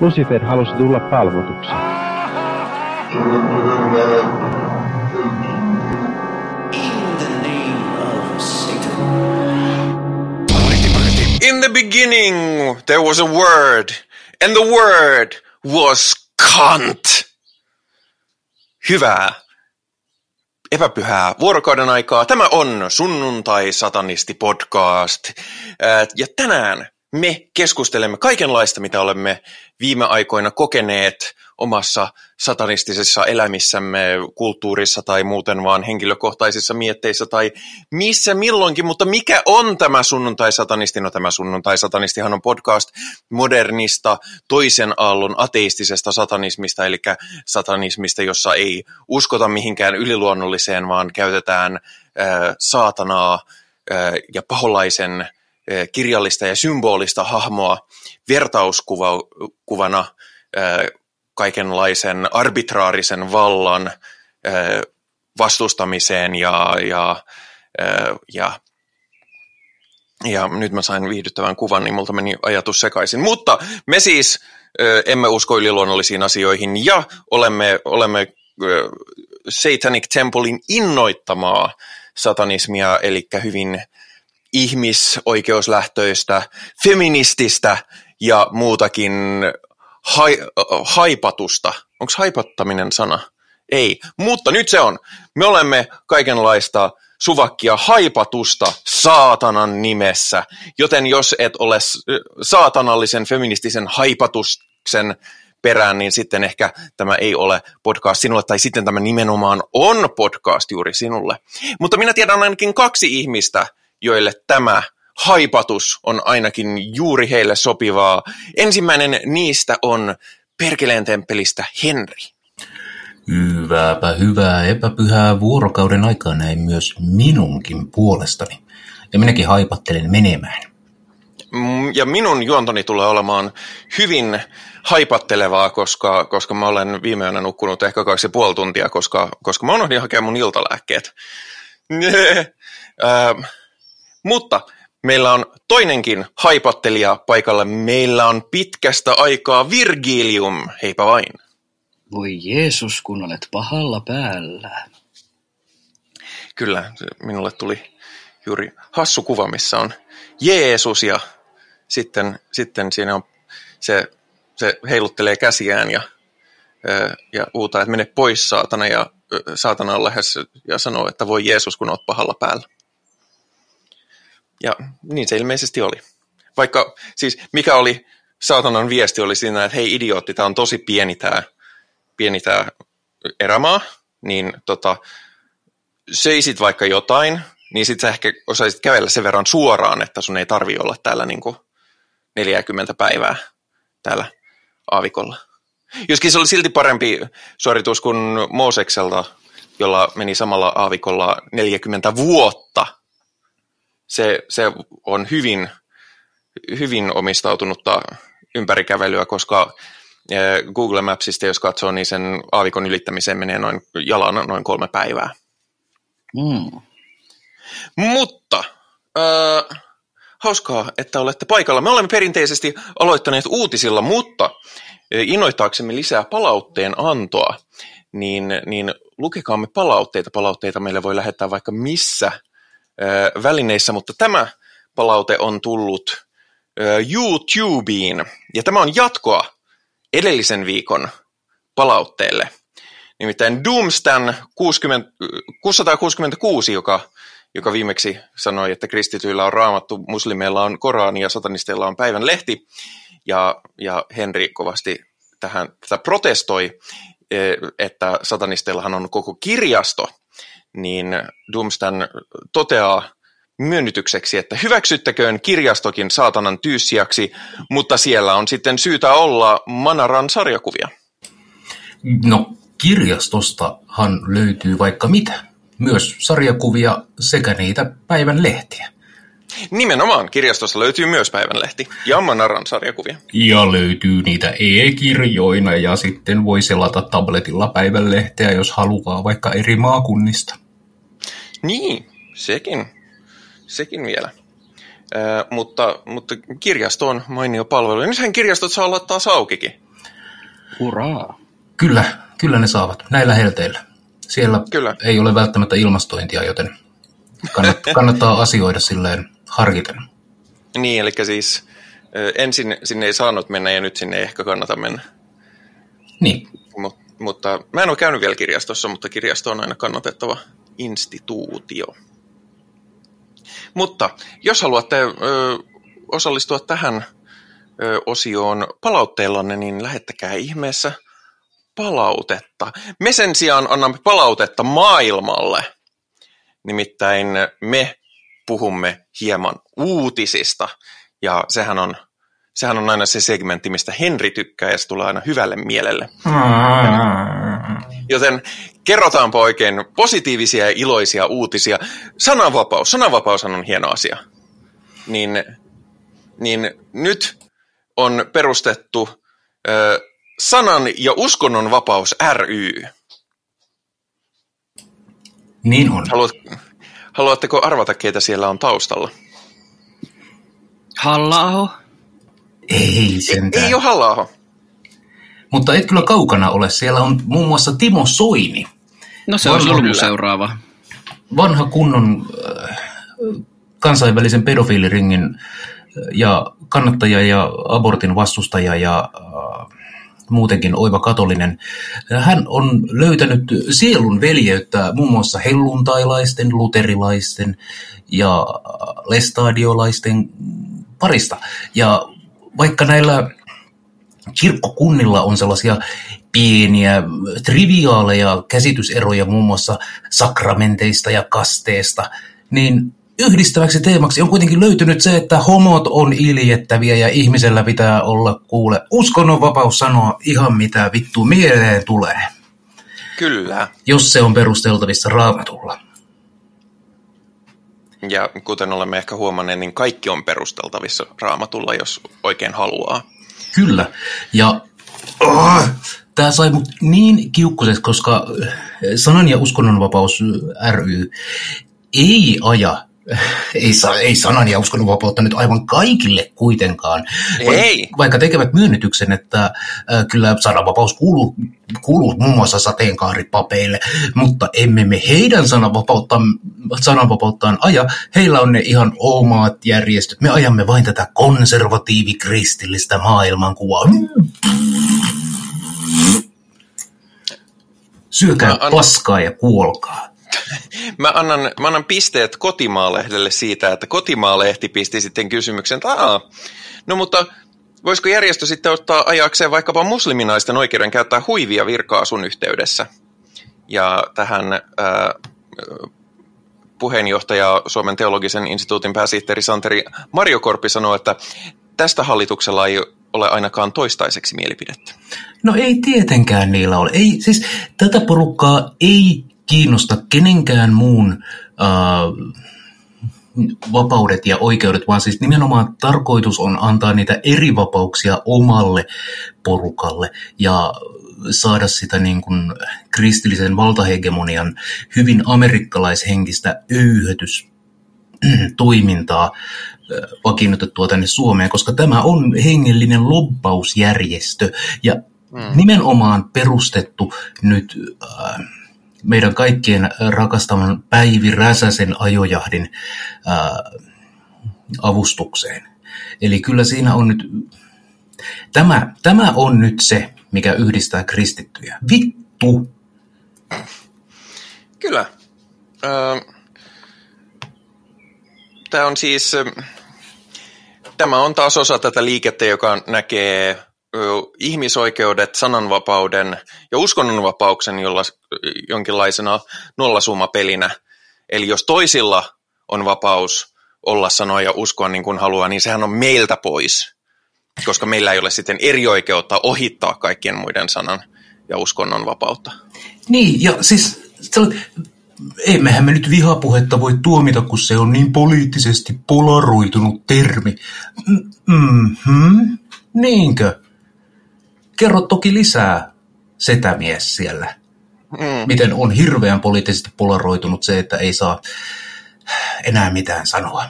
Lucifer halusi tulla palvotuksi. In the beginning there was a word, and the word was cunt. Hyvää, epäpyhää vuorokauden aikaa. Tämä on Sunnuntai-satanisti podcast. Ja tänään me keskustelemme kaikenlaista, mitä olemme viime aikoina kokeneet omassa satanistisessa elämissämme, kulttuurissa tai muuten vaan henkilökohtaisissa mietteissä tai missä milloinkin, mutta mikä on tämä sunnuntai-satanisti? No tämä sunnuntai-satanistihan on podcast modernista toisen aallon ateistisesta satanismista, eli satanismista, jossa ei uskota mihinkään yliluonnolliseen, vaan käytetään äh, saatanaa äh, ja paholaisen kirjallista ja symbolista hahmoa vertauskuvana kaikenlaisen arbitraarisen vallan vastustamiseen ja, ja, ja, ja nyt mä sain viihdyttävän kuvan, niin multa meni ajatus sekaisin. Mutta me siis emme usko yliluonnollisiin asioihin ja olemme, olemme Satanic Templein innoittamaa satanismia, eli hyvin ihmisoikeuslähtöistä, feminististä ja muutakin hai, haipatusta. Onko haipattaminen sana? Ei, mutta nyt se on. Me olemme kaikenlaista suvakkia haipatusta saatanan nimessä, joten jos et ole saatanallisen feministisen haipatuksen perään, niin sitten ehkä tämä ei ole podcast sinulle, tai sitten tämä nimenomaan on podcast juuri sinulle. Mutta minä tiedän ainakin kaksi ihmistä, joille tämä haipatus on ainakin juuri heille sopivaa. Ensimmäinen niistä on Perkeleen temppelistä Henri. Hyvääpä hyvää epäpyhää vuorokauden aikaa näin myös minunkin puolestani. Ja minäkin haipattelen menemään. Mm, ja minun juontoni tulee olemaan hyvin haipattelevaa, koska, koska mä olen viime yönä nukkunut ehkä kaksi ja puoli tuntia, koska, koska mä unohdin hakea mun iltalääkkeet. mutta Meillä on toinenkin haipattelija paikalla. Meillä on pitkästä aikaa Virgilium. Heipä vain. Voi Jeesus, kun olet pahalla päällä. Kyllä, minulle tuli juuri hassu kuva, missä on Jeesus ja sitten, sitten siinä on se, se heiluttelee käsiään ja, ja uutaa, että mene pois saatana ja saatana on lähes ja sanoo, että voi Jeesus, kun olet pahalla päällä. Ja niin se ilmeisesti oli. Vaikka siis mikä oli saatanan viesti oli siinä, että hei idiootti, tämä on tosi pieni tämä pieni tää erämaa, niin tota, söisit vaikka jotain, niin sit sä ehkä osaisit kävellä sen verran suoraan, että sun ei tarvi olla täällä niinku 40 päivää täällä aavikolla. Joskin se oli silti parempi suoritus kuin Moosekselta, jolla meni samalla aavikolla 40 vuotta – se, se on hyvin, hyvin omistautunutta ympärikävelyä, koska eh, Google Mapsista, jos katsoo, niin sen aavikon ylittämiseen menee noin jalan noin kolme päivää. Mm. Mutta äh, hauskaa, että olette paikalla. Me olemme perinteisesti aloittaneet uutisilla, mutta eh, innoittaaksemme lisää palautteen antoa, niin, niin lukekaamme palautteita. Palautteita meille voi lähettää vaikka missä välineissä, mutta tämä palaute on tullut YouTubeen, ja tämä on jatkoa edellisen viikon palautteelle. Nimittäin Doomstan 60, 666, joka, joka viimeksi sanoi, että kristityillä on raamattu, muslimeilla on Korani ja satanisteilla on päivän lehti, ja, ja Henri kovasti tähän tätä protestoi, että satanisteillahan on koko kirjasto, niin Doomstan toteaa myönnytykseksi, että hyväksyttäköön kirjastokin saatanan tyyssiaksi, mutta siellä on sitten syytä olla Manaran sarjakuvia. No kirjastostahan löytyy vaikka mitä. Myös sarjakuvia sekä niitä päivän lehtiä. Nimenomaan, kirjastossa löytyy myös päivänlehti ja Manaran sarjakuvia. Ja löytyy niitä e-kirjoina ja sitten voi selata tabletilla päivänlehteä, jos haluaa vaikka eri maakunnista. Niin, sekin, sekin vielä. Äh, mutta, mutta kirjasto on mainio palvelu. Ja nythän kirjastot saa olla taas aukikin. Hurraa. Kyllä, kyllä ne saavat näillä helteillä. Siellä Kyllä. ei ole välttämättä ilmastointia, joten kannattaa, kannattaa asioida silleen harkiten. Niin, eli siis ö, ensin sinne ei saanut mennä ja nyt sinne ei ehkä kannata mennä. Niin, Mut, mutta mä en ole käynyt vielä kirjastossa, mutta kirjasto on aina kannatettava instituutio. Mutta jos haluatte ö, osallistua tähän ö, osioon palautteellanne, niin lähettäkää ihmeessä palautetta. Me sen sijaan annamme palautetta maailmalle. Nimittäin me puhumme hieman uutisista, ja sehän on, sehän on aina se segmentti, mistä Henri tykkää, ja se tulee aina hyvälle mielelle. Joten kerrotaanpa oikein positiivisia ja iloisia uutisia. Sananvapaus, sananvapaus on hieno asia. Niin, niin nyt on perustettu ö, sanan ja uskonnon vapaus ry. niin on. Haluat, haluatteko arvata, keitä siellä on taustalla? halla Ei sentään. Ei ole halla Mutta et kyllä kaukana ole. Siellä on muun muassa Timo Soini, No se on kyllä. seuraava. vanha kunnon äh, kansainvälisen pedofiiliringin äh, ja kannattaja ja abortin vastustaja ja äh, muutenkin oiva katolinen. Hän on löytänyt sielun veljeyttä muun muassa helluntailaisten, luterilaisten ja äh, lestadiolaisten parista. Ja vaikka näillä kirkkokunnilla on sellaisia pieniä, triviaaleja käsityseroja muun muassa sakramenteista ja kasteesta, niin yhdistäväksi teemaksi on kuitenkin löytynyt se, että homot on iljettäviä ja ihmisellä pitää olla kuule uskonnonvapaus sanoa ihan mitä vittu mieleen tulee, Kyllä. jos se on perusteltavissa raamatulla. Ja kuten olemme ehkä huomanneet, niin kaikki on perusteltavissa raamatulla, jos oikein haluaa. Kyllä. Ja oh, tämä sai mut niin kiukkuiseksi, koska äh, sanan- ja uskonnonvapaus ry ei aja, ei, sa, ei sanan- ja uskonnonvapautta nyt aivan kaikille kuitenkaan. Ei. Vaikka tekevät myönnytyksen, että äh, kyllä sananvapaus kuuluu, kuuluu muun muassa sateenkaaripapeille, mutta emme me heidän sananvapauttaan, sananvapauttaan aja. Heillä on ne ihan omat järjestöt. Me ajamme vain tätä konservatiivikristillistä maailmankuvaa. Syökää Mä annan- paskaa ja kuolkaa. Mä annan, mä annan pisteet Kotimaalehdelle siitä, että Kotimaalehti pisti sitten kysymyksen, että Aa, no mutta voisiko järjestö sitten ottaa ajakseen vaikkapa musliminaisten oikeuden käyttää huivia virka-asun yhteydessä? Ja tähän ää, puheenjohtaja Suomen teologisen instituutin pääsihteeri Santeri Marjokorpi sanoi, että tästä hallituksella ei ole ainakaan toistaiseksi mielipidettä. No ei tietenkään niillä ole. Ei, siis tätä porukkaa ei kiinnosta kenenkään muun äh, vapaudet ja oikeudet, vaan siis nimenomaan tarkoitus on antaa niitä eri vapauksia omalle porukalle ja saada sitä niin kuin kristillisen valtahegemonian hyvin amerikkalaishenkistä öyhötys toimintaa ö, vakiinnutettua tänne Suomeen, koska tämä on hengellinen lobbausjärjestö ja mm. nimenomaan perustettu nyt äh, meidän kaikkien rakastaman Päivi Räsäsen ajojahdin äh, avustukseen. Eli kyllä siinä on nyt, tämä, tämä on nyt se, mikä yhdistää kristittyjä. Vittu! Kyllä. Tämä on siis, tämä on taas osa tätä liikettä, joka näkee ihmisoikeudet, sananvapauden ja uskonnonvapauksen jolla, jonkinlaisena nollasummapelinä. Eli jos toisilla on vapaus olla, sanoa ja uskoa niin kuin haluaa, niin sehän on meiltä pois, koska meillä ei ole sitten eri oikeutta ohittaa kaikkien muiden sanan ja uskonnon vapautta. Niin, ja siis emmehän me nyt vihapuhetta voi tuomita, kun se on niin poliittisesti polaroitunut termi. Mm-hmm. Niinkö? Kerro toki lisää, setämies siellä. Mm. Miten on hirveän poliittisesti polaroitunut se, että ei saa enää mitään sanoa.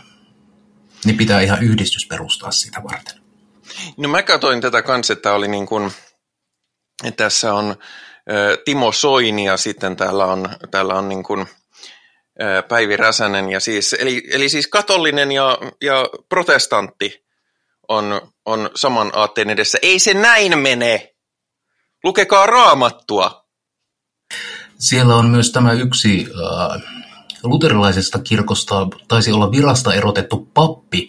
Niin pitää ihan yhdistys perustaa sitä varten. No mä katsoin tätä kanssa, että oli niin kuin, tässä on Timo Soini ja sitten täällä on, täällä on niin kuin Päivi Räsänen. Ja siis, eli, eli siis katollinen ja, ja protestantti on, on saman aatteen edessä. Ei se näin mene! Lukekaa raamattua! Siellä on myös tämä yksi äh, luterilaisesta kirkosta taisi olla virasta erotettu pappi,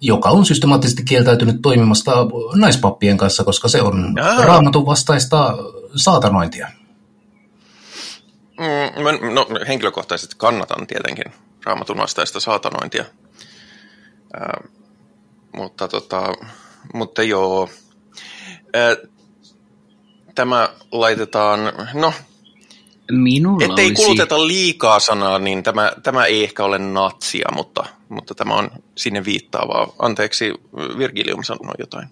joka on systemaattisesti kieltäytynyt toimimasta naispappien kanssa, koska se on Jaa. raamatun vastaista saatanointia. Mm, no, henkilökohtaisesti kannatan tietenkin raamatun vastaista saatanointia. Äh, mutta, tota, mutta joo, tämä laitetaan, no Minulla Ettei olisi... kuluteta liikaa sanaa, niin tämä, tämä ei ehkä ole natsia, mutta, mutta tämä on sinne viittaavaa. Anteeksi, Virgilium sanoi jotain.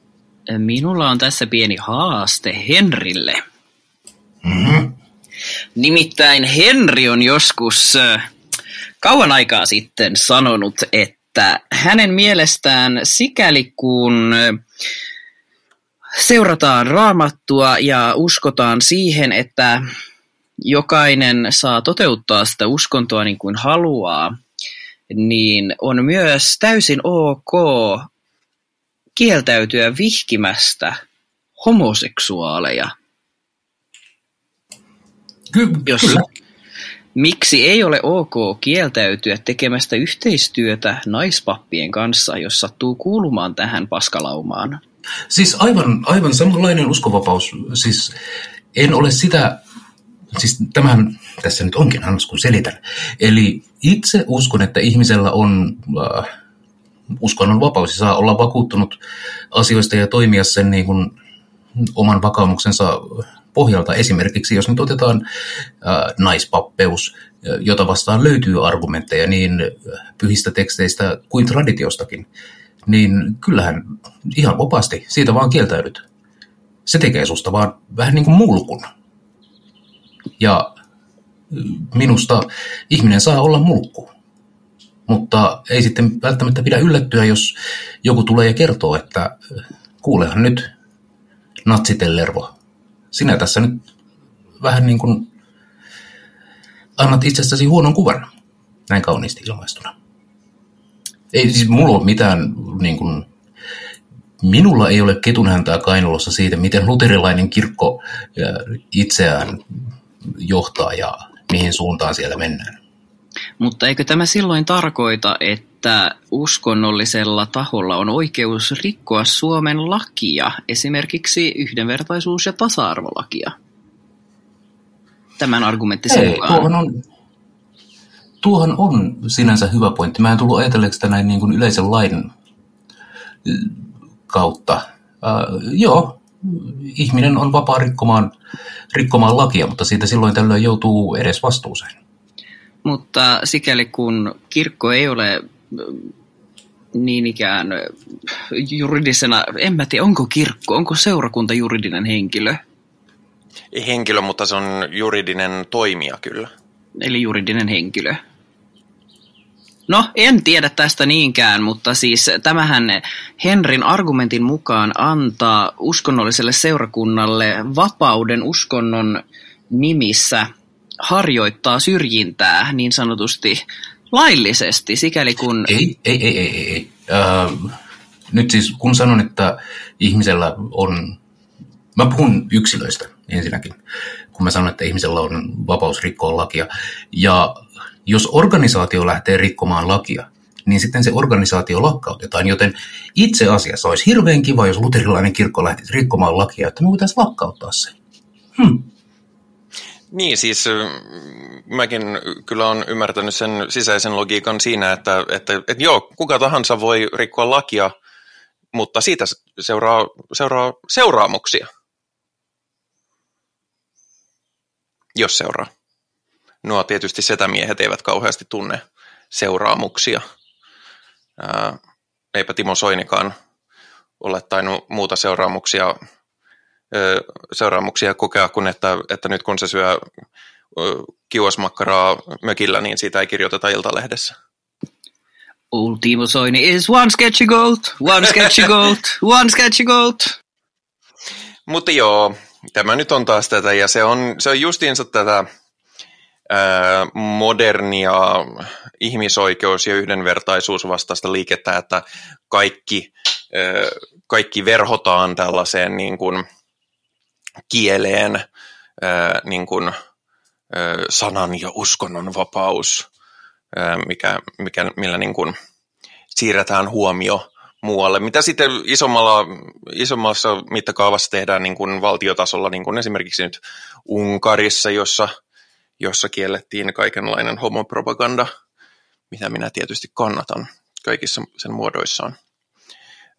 Minulla on tässä pieni haaste Henrille. Mm-hmm. Nimittäin Henri on joskus äh, kauan aikaa sitten sanonut, että hänen mielestään sikäli kun seurataan raamattua ja uskotaan siihen, että jokainen saa toteuttaa sitä uskontoa niin kuin haluaa, niin on myös täysin ok kieltäytyä vihkimästä homoseksuaaleja. Ky- Jos, kyllä. Miksi ei ole ok kieltäytyä tekemästä yhteistyötä naispappien kanssa, jos sattuu kuulumaan tähän paskalaumaan? Siis aivan, aivan samanlainen uskovapaus. Siis en ole sitä siis tämähän tässä nyt onkin, Hannes, kun selitän. Eli itse uskon, että ihmisellä on äh, uskonnon vapaus ja saa olla vakuuttunut asioista ja toimia sen niin kuin oman vakaumuksensa pohjalta. Esimerkiksi jos nyt otetaan äh, naispappeus, jota vastaan löytyy argumentteja niin pyhistä teksteistä kuin traditiostakin, niin kyllähän ihan vapaasti siitä vaan kieltäydyt. Se tekee susta vaan vähän niin kuin mulkun. Ja minusta ihminen saa olla mulkku. Mutta ei sitten välttämättä pidä yllättyä, jos joku tulee ja kertoo, että kuulehan nyt, natsitellervo, sinä tässä nyt vähän niin kuin annat itsestäsi huonon kuvan, näin kauniisti ilmaistuna. Ei siis mulla ole mitään, niin kuin, minulla ei ole ketunhäntää kainalossa siitä, miten luterilainen kirkko itseään johtaa ja mihin suuntaan siellä mennään. Mutta eikö tämä silloin tarkoita, että uskonnollisella taholla on oikeus rikkoa Suomen lakia, esimerkiksi yhdenvertaisuus- ja tasa-arvolakia? Tämän argumenttisen Ei, mukaan. tuohon on, tuohon on sinänsä hyvä pointti. Mä en tullut ajatelleeksi sitä näin niin kuin yleisen lain kautta. Uh, joo, ihminen on vapaa rikkomaan, rikkomaan lakia, mutta siitä silloin tällöin joutuu edes vastuuseen. Mutta sikäli kun kirkko ei ole niin ikään juridisena, en mä tiedä, onko kirkko, onko seurakunta juridinen henkilö? Ei henkilö, mutta se on juridinen toimija kyllä. Eli juridinen henkilö. No, en tiedä tästä niinkään, mutta siis tämähän Henrin argumentin mukaan antaa uskonnolliselle seurakunnalle vapauden uskonnon nimissä harjoittaa syrjintää niin sanotusti laillisesti, sikäli kun... Ei, ei, ei, ei, ei. Äh, nyt siis kun sanon, että ihmisellä on, mä puhun yksilöistä ensinnäkin, kun mä sanon, että ihmisellä on vapaus rikkoa lakia, ja jos organisaatio lähtee rikkomaan lakia, niin sitten se organisaatio lakkautetaan. Joten itse asiassa olisi hirveän kiva, jos luterilainen kirkko lähtisi rikkomaan lakia, että me voitaisiin lakkauttaa se. Hmm. Niin, siis mäkin kyllä olen ymmärtänyt sen sisäisen logiikan siinä, että, että, että joo, kuka tahansa voi rikkoa lakia, mutta siitä seuraa, seuraa seuraamuksia. Jos seuraa. Nuo tietysti setämiehet eivät kauheasti tunne seuraamuksia. Ää, eipä Timo Soinikaan ole tainnut muuta seuraamuksia, seuraamuksia kokea kuin, että, että nyt kun se syö kiuasmakkaraa mökillä, niin siitä ei kirjoiteta Iltalehdessä. Old Timo Soini is one sketchy goat, one sketchy goat, one sketchy goat. Mutta joo, tämä nyt on taas tätä, ja se on, se on justiinsa tätä ää, modernia ihmisoikeus- ja yhdenvertaisuusvastaista liikettä, että kaikki, ää, kaikki verhotaan tällaiseen niin kuin, kieleen, ää, niin kuin, ää, sanan ja uskonnon vapaus, ää, mikä, mikä, millä niin kuin, siirretään huomio muualle, mitä sitten isommalla, isommassa mittakaavassa tehdään niin kuin valtiotasolla, niin kuin esimerkiksi nyt Unkarissa, jossa, jossa kiellettiin kaikenlainen homopropaganda, mitä minä tietysti kannatan kaikissa sen muodoissaan.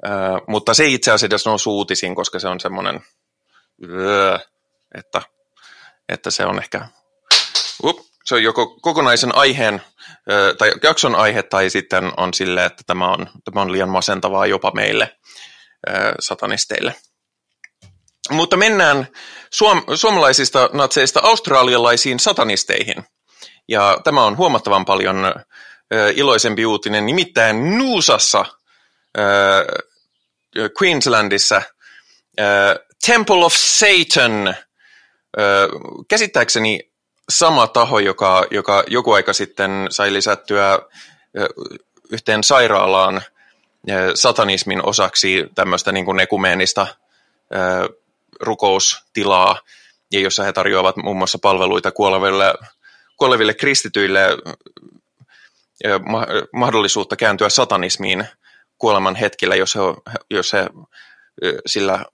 Ö, mutta se itse asiassa on uutisiin, koska se on semmoinen, että, että se on ehkä, up, se on joko kokonaisen aiheen tai jakson aihe tai sitten on sille, että tämä on, tämä on liian masentavaa jopa meille satanisteille. Mutta mennään suom- suomalaisista natseista australialaisiin satanisteihin. Ja tämä on huomattavan paljon iloisempi uutinen, nimittäin Nuusassa, Queenslandissa, Temple of Satan, käsittääkseni sama taho, joka, joka joku aika sitten sai lisättyä yhteen sairaalaan satanismin osaksi tämmöistä niin kuin ekumeenista rukoustilaa, ja jossa he tarjoavat muun muassa palveluita kuoleville, kuoleville kristityille mahdollisuutta kääntyä satanismiin kuoleman hetkellä, jos he, jos he sillä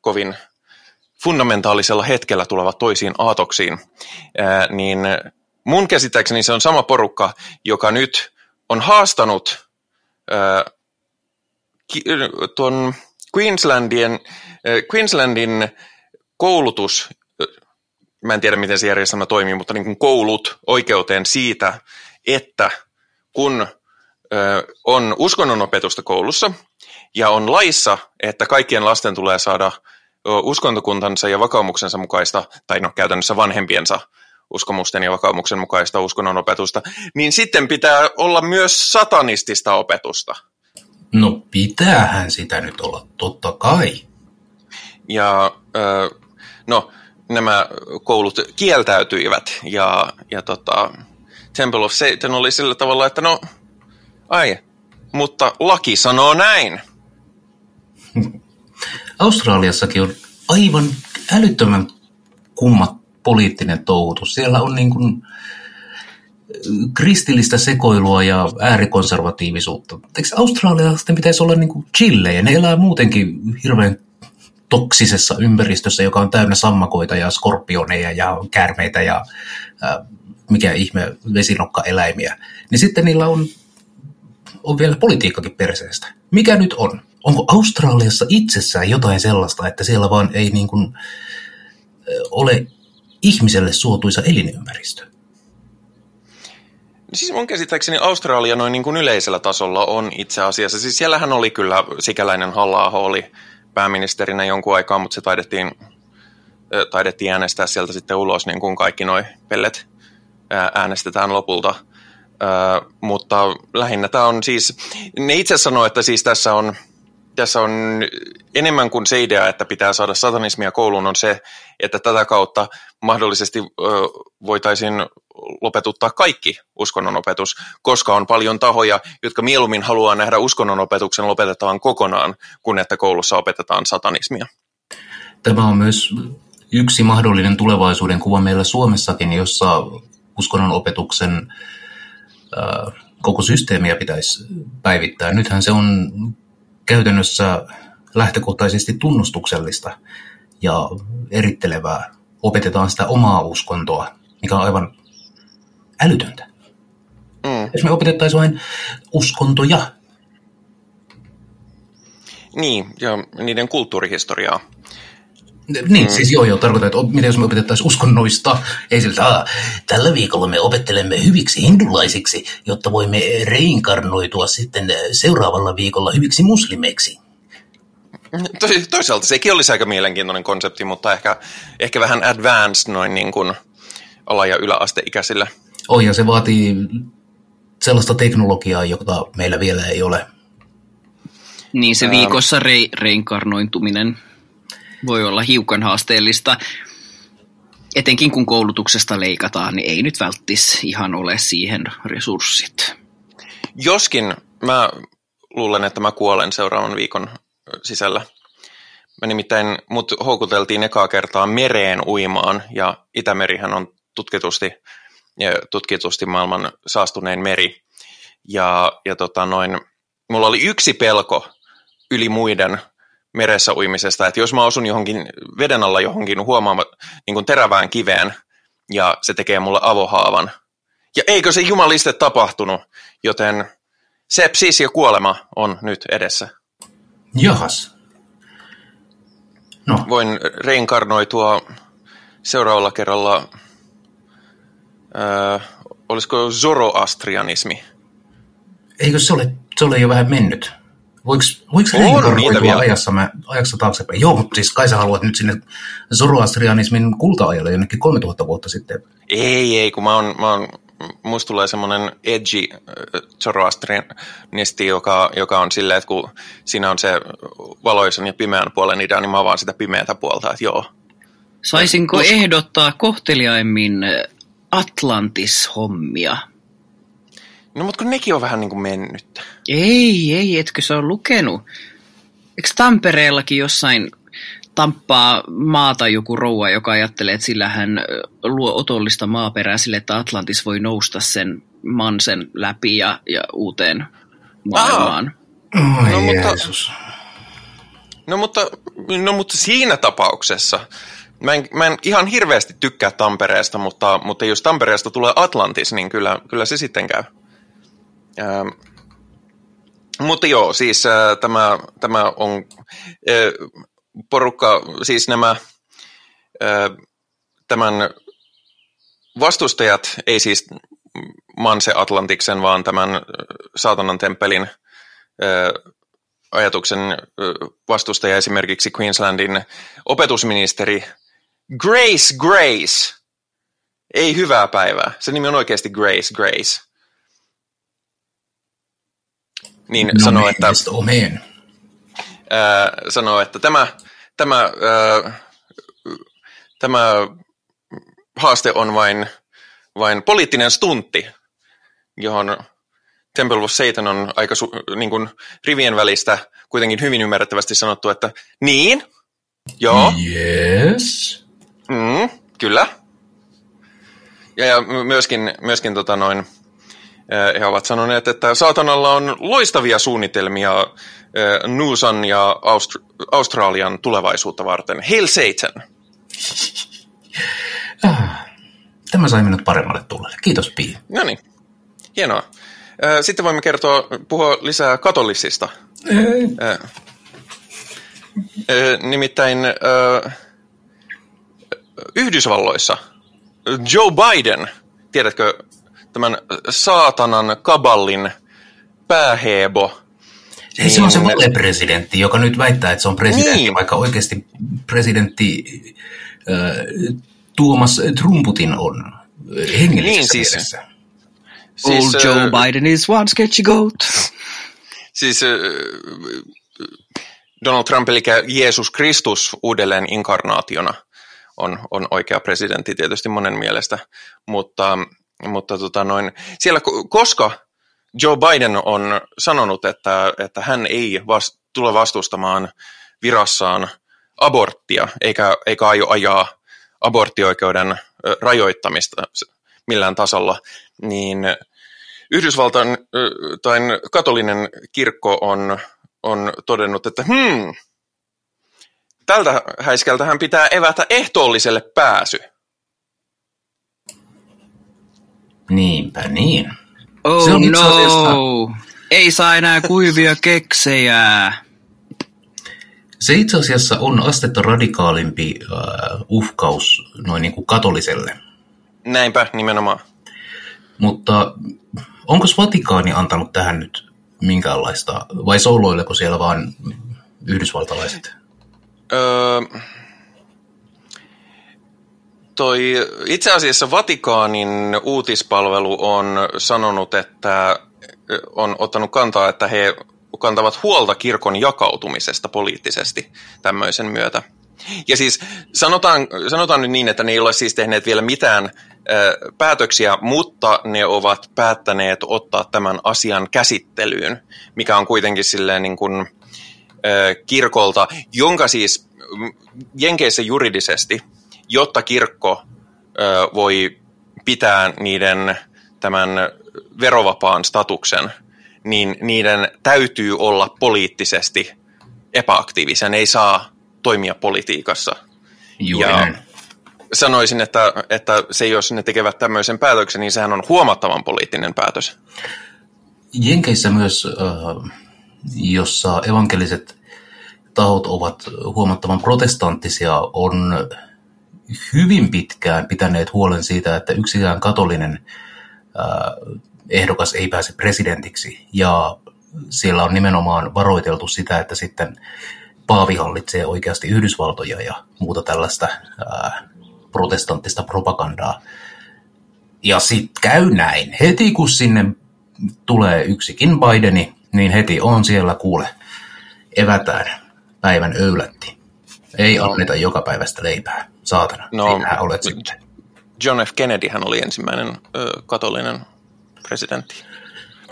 kovin fundamentaalisella hetkellä tulevat toisiin aatoksiin, niin mun käsittääkseni se on sama porukka, joka nyt on haastanut tuon Queenslandin, Queenslandin koulutus, mä en tiedä miten se järjestelmä toimii, mutta niin kuin koulut oikeuteen siitä, että kun on uskonnonopetusta koulussa ja on laissa, että kaikkien lasten tulee saada uskontokuntansa ja vakaumuksensa mukaista, tai no käytännössä vanhempiensa uskomusten ja vakaumuksen mukaista uskonnon opetusta, niin sitten pitää olla myös satanistista opetusta. No pitäähän sitä nyt olla, totta kai. Ja no, nämä koulut kieltäytyivät ja, ja tota, Temple of Satan oli sillä tavalla, että no, ai, mutta laki sanoo näin. Australiassakin on aivan älyttömän kummat poliittinen touhutus. Siellä on niin kuin kristillistä sekoilua ja äärikonservatiivisuutta. Eikö australialaisten pitäisi olla niin kuin chillejä? Ne elää muutenkin hirveän toksisessa ympäristössä, joka on täynnä sammakoita ja skorpioneja ja käärmeitä ja äh, mikä ihme vesinokkaeläimiä. Niin sitten niillä on, on vielä politiikkakin perseestä. Mikä nyt on? Onko Australiassa itsessään jotain sellaista, että siellä vaan ei niin kuin, ole ihmiselle suotuisa elinympäristö? Siis mun käsittääkseni Australia noin niin kuin yleisellä tasolla on itse asiassa. Siis siellähän oli kyllä sikäläinen halla oli pääministerinä jonkun aikaa, mutta se taidettiin, taidettiin äänestää sieltä sitten ulos, niin kuin kaikki noi pellet äänestetään lopulta. Mutta lähinnä tämä on siis, ne itse sanoo, että siis tässä on tässä on enemmän kuin se idea, että pitää saada satanismia kouluun, on se, että tätä kautta mahdollisesti voitaisiin lopetuttaa kaikki uskonnonopetus, koska on paljon tahoja, jotka mieluummin haluaa nähdä uskonnonopetuksen lopetetaan kokonaan, kun että koulussa opetetaan satanismia. Tämä on myös yksi mahdollinen tulevaisuuden kuva meillä Suomessakin, jossa uskonnonopetuksen ö, koko systeemiä pitäisi päivittää. Nythän se on käytännössä lähtökohtaisesti tunnustuksellista ja erittelevää. Opetetaan sitä omaa uskontoa, mikä on aivan älytöntä. Mm. Jos me opetettaisiin vain uskontoja. Niin, ja niiden kulttuurihistoriaa. Niin, mm. siis joo, joo, tarkoitan, että miten jos me opetettaisiin uskonnoista, ei siltä, tällä viikolla me opettelemme hyviksi hindulaisiksi, jotta voimme reinkarnoitua sitten seuraavalla viikolla hyviksi muslimeiksi. Toisaalta sekin olisi aika mielenkiintoinen konsepti, mutta ehkä, ehkä vähän advanced noin niin kuin ala- ja yläasteikäisillä. Oh, ja se vaatii sellaista teknologiaa, jota meillä vielä ei ole. Niin se viikossa re- reinkarnointuminen. Voi olla hiukan haasteellista. Etenkin kun koulutuksesta leikataan, niin ei nyt välttis ihan ole siihen resurssit. Joskin mä luulen, että mä kuolen seuraavan viikon sisällä. Mä nimittäin mut houkuteltiin ekaa kertaa mereen uimaan, ja Itämerihän on tutkitusti, tutkitusti maailman saastunein meri. Ja, ja tota noin, mulla oli yksi pelko yli muiden meressä uimisesta, että jos mä osun johonkin veden alla johonkin huomaama niin kuin terävään kiveen, ja se tekee mulle avohaavan. Ja eikö se jumaliste tapahtunut, joten sepsis ja kuolema on nyt edessä. Jahas. No. Voin reinkarnoitua seuraavalla kerralla, äh, olisiko zoroastrianismi? Eikö se ole, se ole jo vähän mennyt? Voiko, voiko reinkarnoitua ajassa, mä, ajassa taaksepäin? Joo, mutta siis kai sä haluat nyt sinne zoroastrianismin kulta-ajalle jonnekin 3000 vuotta sitten. Ei, ei, kun mä oon, mä oon musta tulee semmoinen edgy Zoroastrianisti, joka, joka on silleen, että kun siinä on se valoisen ja pimeän puolen idea, niin mä vaan sitä pimeätä puolta, että joo. Saisinko Us... ehdottaa kohteliaimmin Atlantis-hommia? No mutta kun nekin on vähän niin kuin mennyt. Ei, ei, etkö se ole lukenut? Eikö Tampereellakin jossain tamppaa maata joku rouva, joka ajattelee, että sillä hän luo otollista maaperää sille, että Atlantis voi nousta sen mansen läpi ja, ja uuteen maailmaan. Oh, no, mutta, no, mutta, no mutta siinä tapauksessa, mä en, mä en ihan hirveästi tykkää Tampereesta, mutta, mutta jos Tampereesta tulee Atlantis, niin kyllä, kyllä se sitten käy. Ähm, mutta joo, siis äh, tämä, tämä on äh, porukka, siis nämä tämän vastustajat, ei siis Manse Atlantiksen, vaan tämän saatanan temppelin ajatuksen vastustaja esimerkiksi Queenslandin opetusministeri Grace Grace. Ei hyvää päivää. Se nimi on oikeasti Grace Grace. Niin no sanoo, että... Omen sanoo, että tämä, tämä, ää, tämä haaste on vain, vain poliittinen stuntti, johon Temple of Satan on aika su, niin kuin rivien välistä kuitenkin hyvin ymmärrettävästi sanottu, että niin, joo. Yes. Mm, kyllä. Ja, ja myöskin, myöskin tota noin, he ovat sanoneet, että saatanalla on loistavia suunnitelmia Nuusan ja Aust- Australian tulevaisuutta varten. Hail Satan! Ah, tämä sai minut paremmalle tullelle. Kiitos, Pi. No niin, hienoa. Sitten voimme kertoa, puhua lisää katolisista. Nimittäin Yhdysvalloissa Joe Biden, tiedätkö tämän saatanan kaballin pääheebo, ei, se on se valepresidentti, joka nyt väittää, että se on presidentti, niin. vaikka oikeasti presidentti äh, Tuomas Trumputin on hengellisessä niin, siis, mielessä. Siis, Old Joe uh, Biden is one sketchy goat. Siis uh, Donald Trump, eli Jeesus Kristus uudelleen inkarnaationa on, on oikea presidentti tietysti monen mielestä, mutta, mutta tota noin, siellä koska Joe Biden on sanonut, että, että hän ei vast, tule vastustamaan virassaan aborttia, eikä, eikä aio ajaa aborttioikeuden rajoittamista millään tasolla, niin Yhdysvaltain tai katolinen kirkko on, on todennut, että hmm, tältä häiskältä hän pitää evätä ehtoolliselle pääsy. Niinpä niin. Oh se on no, asiassa... ei saa enää kuivia keksejä. Se itse asiassa on astetta radikaalimpi uh, uhkaus noin niin kuin katoliselle. Näinpä, nimenomaan. Mutta onko Vatikaani antanut tähän nyt minkäänlaista, vai souloileko siellä vaan yhdysvaltalaiset? Öö, toi, itse asiassa Vatikaanin uutispalvelu on sanonut, että on ottanut kantaa, että he kantavat huolta kirkon jakautumisesta poliittisesti tämmöisen myötä. Ja siis sanotaan, sanotaan nyt niin, että ne ei ole siis tehneet vielä mitään ö, päätöksiä, mutta ne ovat päättäneet ottaa tämän asian käsittelyyn, mikä on kuitenkin silleen niin kuin, ö, kirkolta, jonka siis Jenkeissä juridisesti, jotta kirkko ö, voi pitää niiden tämän verovapaan statuksen, niin niiden täytyy olla poliittisesti epäaktiivisia. Ne ei saa toimia politiikassa. Juuri ja näin. sanoisin, että, että se, jos ne tekevät tämmöisen päätöksen, niin sehän on huomattavan poliittinen päätös. Jenkeissä myös, jossa evankeliset tahot ovat huomattavan protestanttisia, on hyvin pitkään pitäneet huolen siitä, että yksikään katolinen äh, ehdokas ei pääse presidentiksi. Ja siellä on nimenomaan varoiteltu sitä, että sitten paavi hallitsee oikeasti Yhdysvaltoja ja muuta tällaista ää, protestanttista propagandaa. Ja sitten käy näin. Heti kun sinne tulee yksikin Bideni, niin heti on siellä kuule, evätään päivän öylätti. Ei anneta joka päivästä leipää. Saatana, No, sinähän olet sitten. John F. Kennedy hän oli ensimmäinen ö, katolinen presidentti.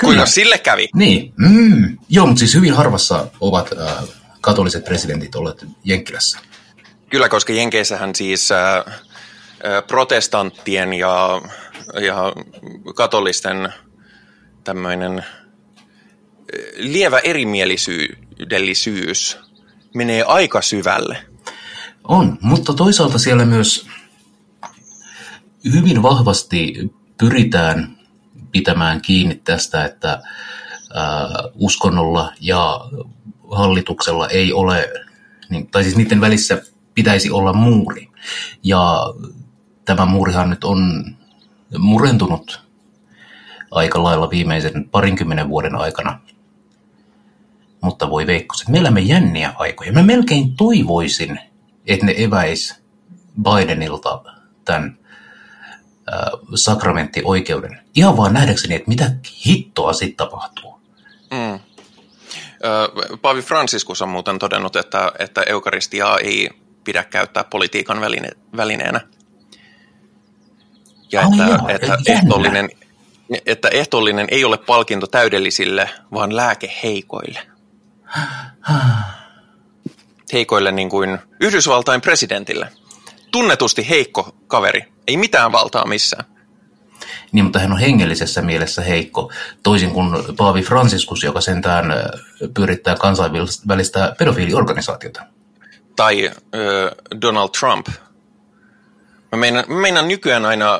Kuinka sille kävi? Niin, mm. joo, mutta siis hyvin harvassa ovat äh, katoliset presidentit olleet Jenkkilässä. Kyllä, koska Jenkeissähän siis ä, protestanttien ja, ja katolisten tämmöinen lievä erimielisyydellisyys menee aika syvälle. On, mutta toisaalta siellä myös hyvin vahvasti pyritään pitämään kiinni tästä, että ää, uskonnolla ja hallituksella ei ole, niin, tai siis niiden välissä pitäisi olla muuri. Ja tämä muurihan nyt on murentunut aika lailla viimeisen parinkymmenen vuoden aikana. Mutta voi veikkoset, me elämme jänniä aikoja. Mä melkein toivoisin, että ne eväis Bidenilta tämän sakramenttioikeuden. Ihan vaan nähdäkseni, että mitä hittoa sitten tapahtuu. Mm. Paavi Franciscus on muuten todennut, että, että eukaristiaa ei pidä käyttää politiikan väline, välineenä. Ja Ai että, joo, että, ehtoollinen, että ehtoollinen ei ole palkinto täydellisille, vaan lääke heikoille. Heikoille niin kuin Yhdysvaltain presidentille. Tunnetusti heikko kaveri. Ei mitään valtaa missään. Niin, mutta hän on hengellisessä mielessä heikko, toisin kuin Paavi Franciscus, joka sentään äh, pyörittää kansainvälistä pedofiiliorganisaatiota. tai ö, Donald Trump. Mä meinaan, mä meinaan nykyään aina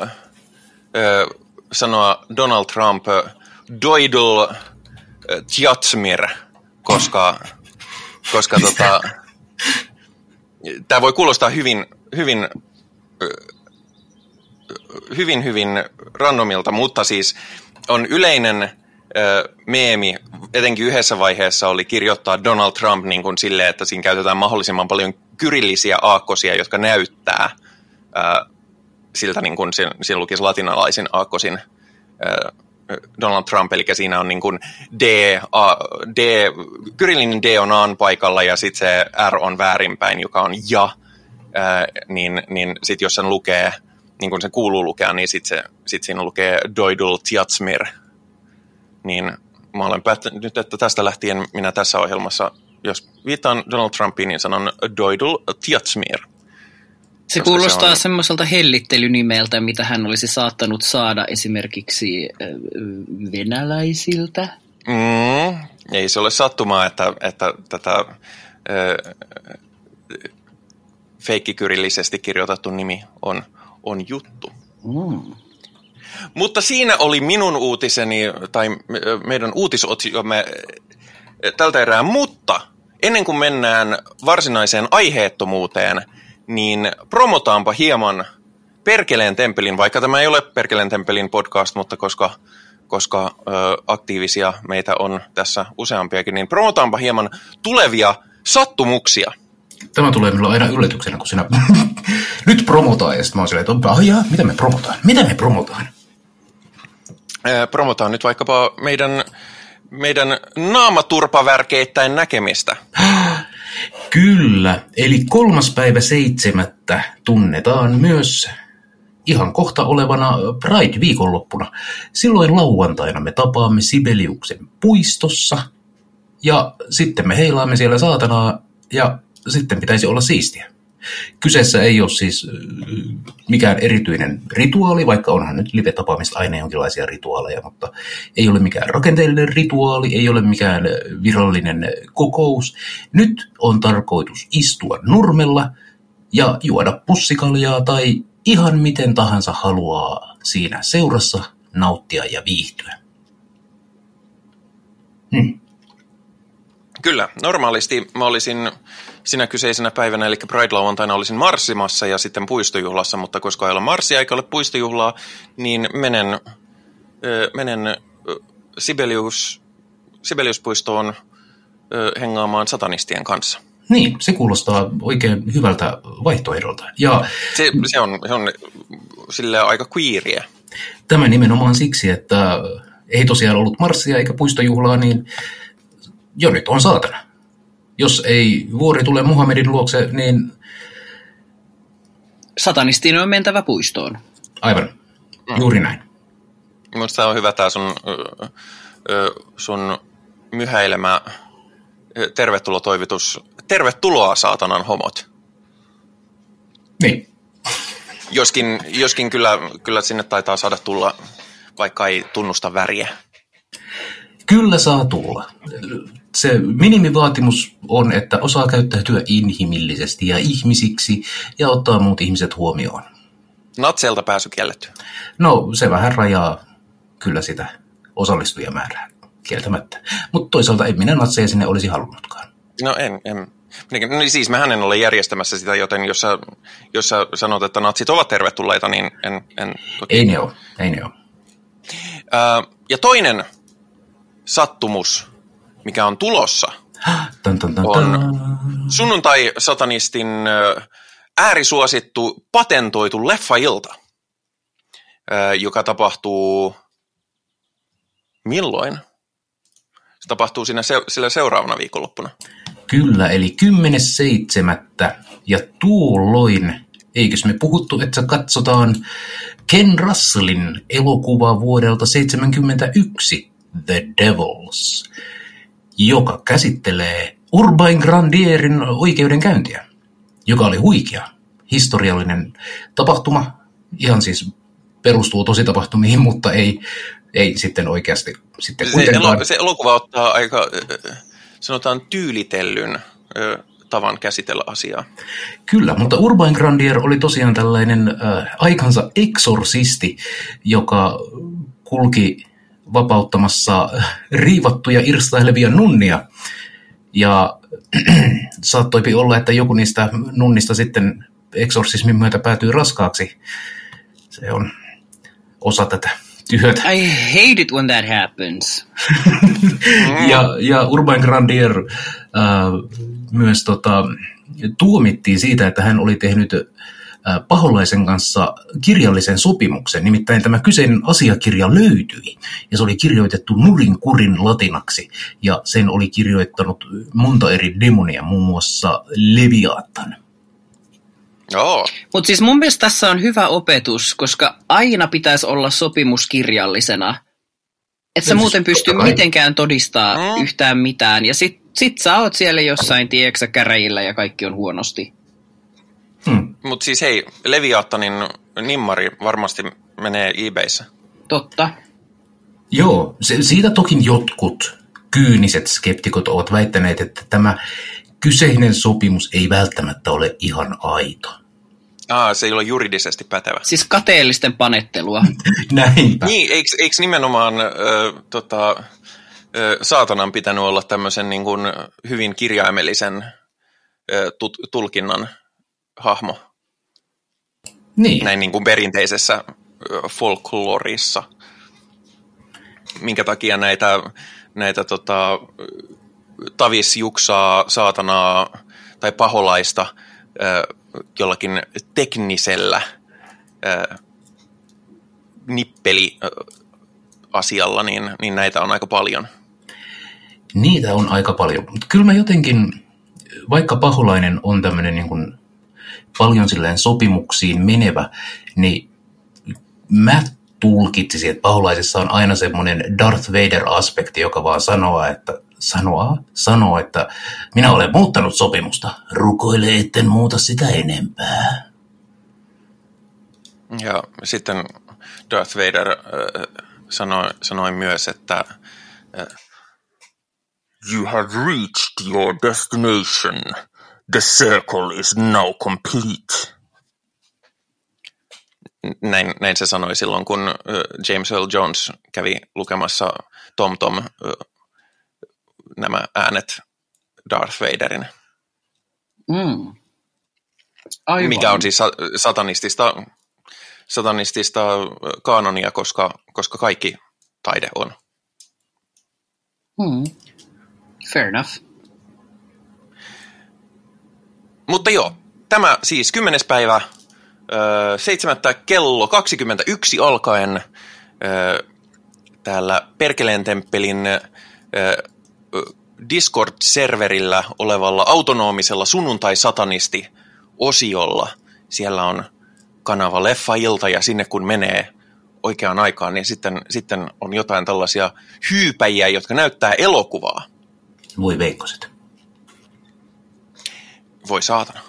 ö, sanoa Donald Trump ö, Doidl ö, Tjatsmir, koska, koska tota, tämä voi kuulostaa hyvin, hyvin, hyvin, hyvin randomilta, mutta siis on yleinen meemi, etenkin yhdessä vaiheessa oli kirjoittaa Donald Trump niin kuin silleen, että siinä käytetään mahdollisimman paljon kyrillisiä aakkosia, jotka näyttää siltä niin kuin siinä, lukisi latinalaisin aakkosin Donald Trump, eli siinä on niin kuin D, A, D, kyrillinen D on Aan paikalla ja sitten se R on väärinpäin, joka on ja, ää, niin, niin sitten jos sen lukee, niin kuin se kuuluu lukea, niin sitten sit siinä lukee Doidul Tiatsmir, niin mä olen päättänyt nyt, että tästä lähtien minä tässä ohjelmassa, jos viittaan Donald Trumpiin, niin sanon Doidul Tiatsmir. Se kuulostaa se on- semmoiselta hellittelynimeltä, mitä hän olisi saattanut saada esimerkiksi äh, venäläisiltä. Mm, ei se ole sattumaa, että, että tätä ö, feikkikyrillisesti kirjoitettu nimi on, on juttu. Mm. Mutta siinä oli minun uutiseni, tai meidän uutisosiomme ö, tältä erää, mutta ennen kuin mennään varsinaiseen aiheettomuuteen, niin promotaanpa hieman Perkeleen temppelin, vaikka tämä ei ole Perkeleen temppelin podcast, mutta koska, koska ö, aktiivisia meitä on tässä useampiakin, niin promotaanpa hieman tulevia sattumuksia. Tämä tulee minulle aina yllätyksenä, kun sinä nyt promotaan, ja sitten mä oon silleen, että "Ai jaa, mitä me promotaan? Mitä me promotaan? Ö, promotaan nyt vaikkapa meidän, meidän naamaturpavärkeittäin näkemistä. Kyllä, eli kolmas päivä seitsemättä tunnetaan myös ihan kohta olevana Pride-viikonloppuna. Silloin lauantaina me tapaamme Sibeliuksen puistossa ja sitten me heilaamme siellä saatanaa ja sitten pitäisi olla siistiä. Kyseessä ei ole siis mikään erityinen rituaali, vaikka onhan nyt live-tapaamista aina jonkinlaisia rituaaleja, mutta ei ole mikään rakenteellinen rituaali, ei ole mikään virallinen kokous. Nyt on tarkoitus istua nurmella ja juoda pussikaljaa tai ihan miten tahansa haluaa siinä seurassa nauttia ja viihtyä. Hmm. Kyllä, normaalisti mä olisin sinä kyseisenä päivänä, eli Pride-lauantaina olisin marssimassa ja sitten puistojuhlassa, mutta koska ei ole marssia eikä ole puistojuhlaa, niin menen, ö, menen Sibelius, Sibeliuspuistoon ö, hengaamaan satanistien kanssa. Niin, se kuulostaa oikein hyvältä vaihtoehdolta. Ja Se, se on, se on sille aika queeria. tämä nimenomaan siksi, että ei tosiaan ollut marssia eikä puistojuhlaa, niin jo nyt on saatana. Jos ei vuori tule Muhammedin luokse, niin Satanistiin on mentävä puistoon. aivan, juuri näin. Minusta on hyvä tämä sun, sun myhäilemä tervetulotoivitus. Tervetuloa saatanan homot. Niin, Joskin, joskin kyllä, kyllä sinne taitaa saada tulla, vaikka ei tunnusta väriä. kyllä saa tulla. Se minimivaatimus on, että osaa käyttäytyä inhimillisesti ja ihmisiksi ja ottaa muut ihmiset huomioon. Natseelta pääsy kielletty. No, se vähän rajaa kyllä sitä osallistujamäärää, kieltämättä. Mutta toisaalta en minä natseja sinne olisi halunnutkaan. No en, en. No siis mehän en ole järjestämässä sitä, joten jos sä, jos sä sanot, että natsit ovat tervetulleita, niin en, en toki. Ei ne ole, ei ne ole. Ja toinen sattumus, mikä on tulossa, Tan, tan, tan, On. tan. sunnuntai-satanistin äärisuosittu patentoitu leffailta, joka tapahtuu milloin? Se tapahtuu siinä se, sillä seuraavana viikonloppuna. Kyllä, eli 10.7. Ja tuolloin, eikös me puhuttu, että katsotaan Ken Russellin elokuva vuodelta 1971, The Devils, joka käsittelee Urbain Grandierin oikeudenkäyntiä, joka oli huikea, historiallinen tapahtuma, ihan siis perustuu tositapahtumiin, mutta ei, ei sitten oikeasti sitten Se, elo, se elokuva ottaa aika, sanotaan, tyylitellyn tavan käsitellä asiaa. Kyllä, mutta Urbain Grandier oli tosiaan tällainen äh, aikansa eksorsisti, joka kulki vapauttamassa riivattuja irstailevia nunnia. Ja saattoipi olla, että joku niistä nunnista sitten eksorsismin myötä päätyy raskaaksi. Se on osa tätä työtä. I hate it when that happens. ja, ja Urban Grandier äh, myös tota, tuomittiin siitä, että hän oli tehnyt äh, paholaisen kanssa kirjallisen sopimuksen. Nimittäin tämä kyseinen asiakirja löytyi ja se oli kirjoitettu nurin kurin latinaksi ja sen oli kirjoittanut monta eri demonia, muun muassa Leviathan. Joo, Mutta siis mun mielestä tässä on hyvä opetus, koska aina pitäisi olla sopimus kirjallisena. Et sä Siis muuten pysty mitenkään todistaa Mm. yhtään mitään. Ja sit, sit sä oot siellä jossain, tieksä, käräjillä ja kaikki on huonosti. Hmm. mutta siis hei, Leviattanin nimmari varmasti menee eBayssä. Totta. Joo, se, siitä toki jotkut kyyniset skeptikot ovat väittäneet, että tämä kyseinen sopimus ei välttämättä ole ihan aito. Aa, se ei ole juridisesti pätevä. Siis kateellisten panettelua. Näinpä. Niin, eikö, eikö nimenomaan ö, tota, ö, saatanan pitänyt olla tämmöisen niin kuin hyvin kirjaimellisen ö, tut, tulkinnan hahmo Niin. näin niin kuin perinteisessä folklorissa? Minkä takia näitä, näitä tota, tavis, juksaa, saatanaa tai paholaista jollakin teknisellä nippeli asialla, niin, niin näitä on aika paljon. Niitä on aika paljon. Mutta kyllä mä jotenkin vaikka paholainen on tämmöinen niin kuin paljon silleen sopimuksiin menevä, niin mä tulkitsisin, että paholaisessa on aina semmoinen Darth Vader-aspekti, joka vaan sanoo, että sanoa, sanoo, että minä olen muuttanut sopimusta, rukoile etten muuta sitä enempää. Ja sitten Darth Vader äh, sanoi, sanoi myös, että äh, You have reached your destination. The circle is now complete. Näin, näin se sanoi silloin, kun James Earl Jones kävi lukemassa Tom Tom nämä äänet Darth Vaderin. Mm. Aivan. Mikä on siis satanistista, satanistista kaanonia, koska, koska kaikki taide on. Mm. Fair enough. Mutta joo, tämä siis 10. päivä, seitsemättä kello 21 alkaen täällä Perkeleen temppelin Discord-serverillä olevalla autonomisella sunnuntai-satanisti-osiolla. Siellä on kanava Leffa-ilta ja sinne kun menee oikeaan aikaan, niin sitten, sitten on jotain tällaisia hyypäjiä, jotka näyttää elokuvaa. Voi veikkoset. Voi saatana.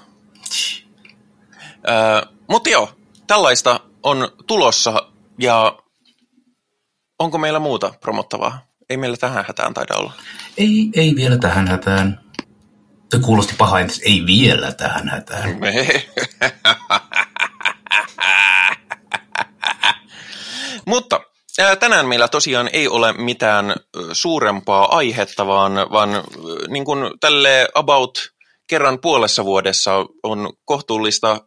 Öö, mutta joo, tällaista on tulossa ja onko meillä muuta promottavaa? Ei meillä tähän hätään taida olla. Ei, ei vielä tähän hätään. Se kuulosti paha, että ei vielä tähän hätään. Mutta tänään meillä tosiaan ei ole mitään suurempaa aihetta, vaan, vaan niin kuin tälle about kerran puolessa vuodessa on kohtuullista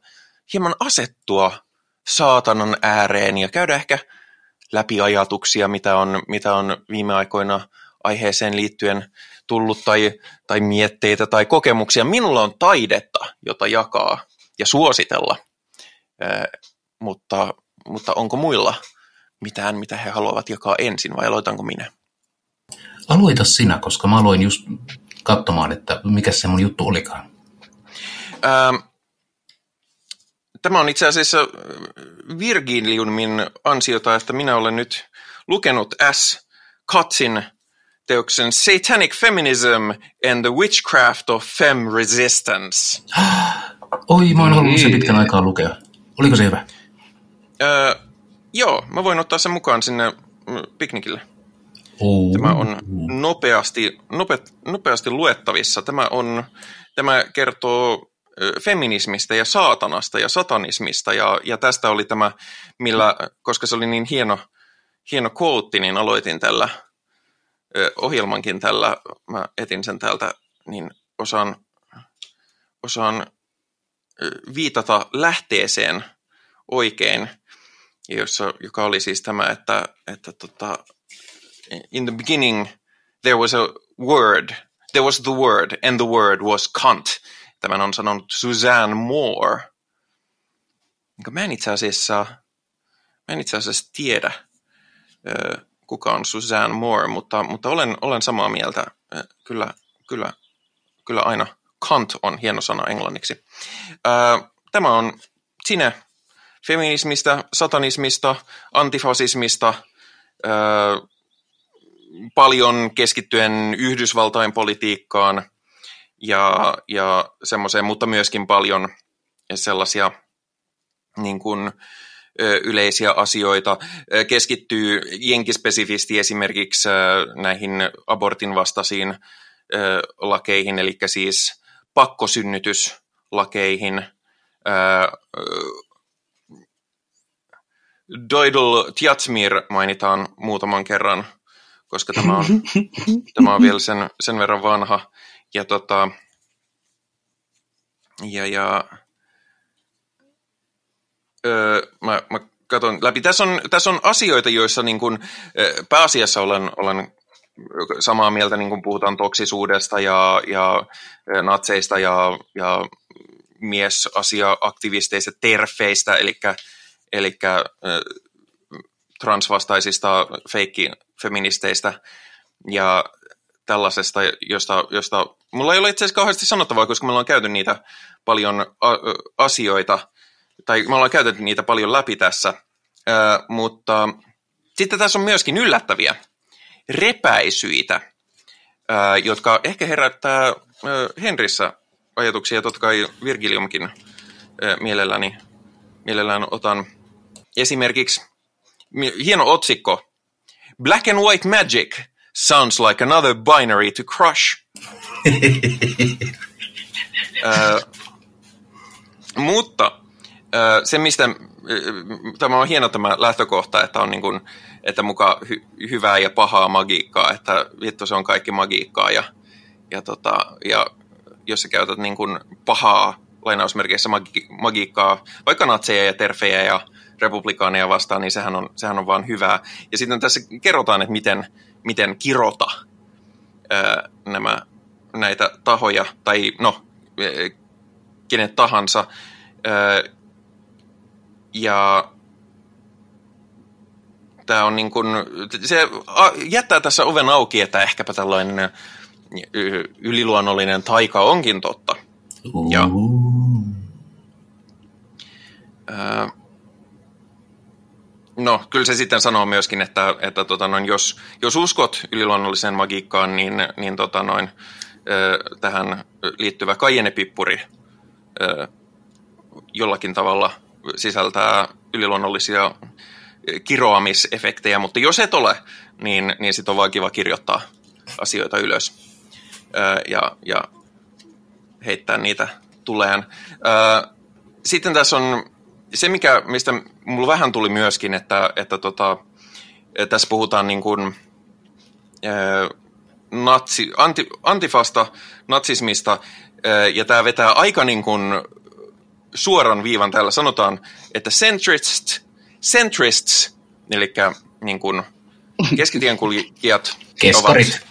hieman asettua saatanan ääreen ja käydä ehkä läpi ajatuksia, mitä on, mitä on viime aikoina aiheeseen liittyen tullut tai, tai mietteitä tai kokemuksia. Minulla on taidetta, jota jakaa ja suositella, eh, mutta, mutta onko muilla mitään, mitä he haluavat jakaa ensin vai aloitanko minä? Aloita sinä, koska mä aloin just katsomaan, että mikä se mun juttu olikaan. Ähm, tämä on itse asiassa Virgiliumin ansiota, että minä olen nyt lukenut S. Katzin teoksen Satanic Feminism and the Witchcraft of Fem Resistance. Oi, mä oon halunnut sen pitkän aikaa lukea. Oliko se hyvä? Öö, joo, mä voin ottaa sen mukaan sinne piknikille. Oh. Tämä on nopeasti, nope, nopeasti luettavissa. Tämä, on, tämä kertoo feminismistä ja saatanasta ja satanismista ja, ja tästä oli tämä, millä, koska se oli niin hieno, hieno quote, niin aloitin tällä ohjelmankin tällä, mä etin sen täältä, niin osaan, osaan viitata lähteeseen oikein, jossa, joka oli siis tämä, että, että tota, in the beginning there was a word, there was the word, and the word was cunt. Tämän on sanonut Suzanne Moore. Mä en itse asiassa, mä en itse asiassa tiedä, kuka on Suzanne Moore, mutta, mutta olen, olen samaa mieltä. Kyllä, kyllä, kyllä aina Kant on hieno sana englanniksi. Tämä on sinne feminismistä, satanismista, antifasismista, paljon keskittyen Yhdysvaltain politiikkaan ja, ja semmoiseen, mutta myöskin paljon sellaisia niin kuin, yleisiä asioita, keskittyy jenkispesifisti esimerkiksi näihin abortin vastaisiin lakeihin, eli siis pakkosynnytyslakeihin, Doidel Tiatsmir mainitaan muutaman kerran, koska tämä on, tämä on vielä sen, sen verran vanha. Ja, tota, ja, ja öö, mä, mä katson läpi. Tässä on, tässä on asioita, joissa niin kun, pääasiassa olen, olen samaa mieltä, niin kun puhutaan toksisuudesta ja, ja natseista ja, ja miesasia-aktivisteista, terfeistä, eli, eli transvastaisista feikki-feministeistä ja tällaisesta, josta, josta mulla ei ole itse asiassa kauheasti sanottavaa, koska me ollaan käyty niitä paljon asioita, tai me ollaan käytetty niitä paljon läpi tässä, ö, mutta sitten tässä on myöskin yllättäviä repäisyitä, ö, jotka ehkä herättää ö, Henrissä ajatuksia, totta kai Virgiliumkin mielelläni, mielellään otan esimerkiksi hieno otsikko, Black and White Magic sounds like another binary to crush. Ö, mutta ö, se, mistä tämä on hieno tämä lähtökohta, että on niin kuin, että muka hy- hyvää ja pahaa magiikkaa, että vittu se on kaikki magiikkaa ja, ja, tota, ja jos sä käytät niin kuin pahaa lainausmerkeissä magi- magiikkaa, vaikka natseja ja terfejä ja republikaaneja vastaan, niin sehän on, sehän on vaan hyvää. Ja sitten tässä kerrotaan, että miten, miten kirota ää, nämä, näitä tahoja, tai no, kenet tahansa. Ää, ja tämä on niin kuin, se jättää tässä oven auki, että ehkäpä tällainen yliluonnollinen taika onkin totta. Ja, No, kyllä se sitten sanoo myöskin, että, että tota noin, jos, jos uskot yliluonnolliseen magiikkaan, niin, niin tota noin, tähän liittyvä kaijenepippuri jollakin tavalla sisältää yliluonnollisia kiroamisefektejä, mutta jos et ole, niin, niin sitten on vaan kiva kirjoittaa asioita ylös ja, ja heittää niitä tuleen. Sitten tässä on se, mikä, mistä mulla vähän tuli myöskin, että, että tota, tässä puhutaan niin kuin, ää, natsi, anti, antifasta, natsismista, ää, ja tämä vetää aika niin kuin suoran viivan täällä. Sanotaan, että centrists, centrists eli niin kuin keskitienkulkijat Keskarit. ovat,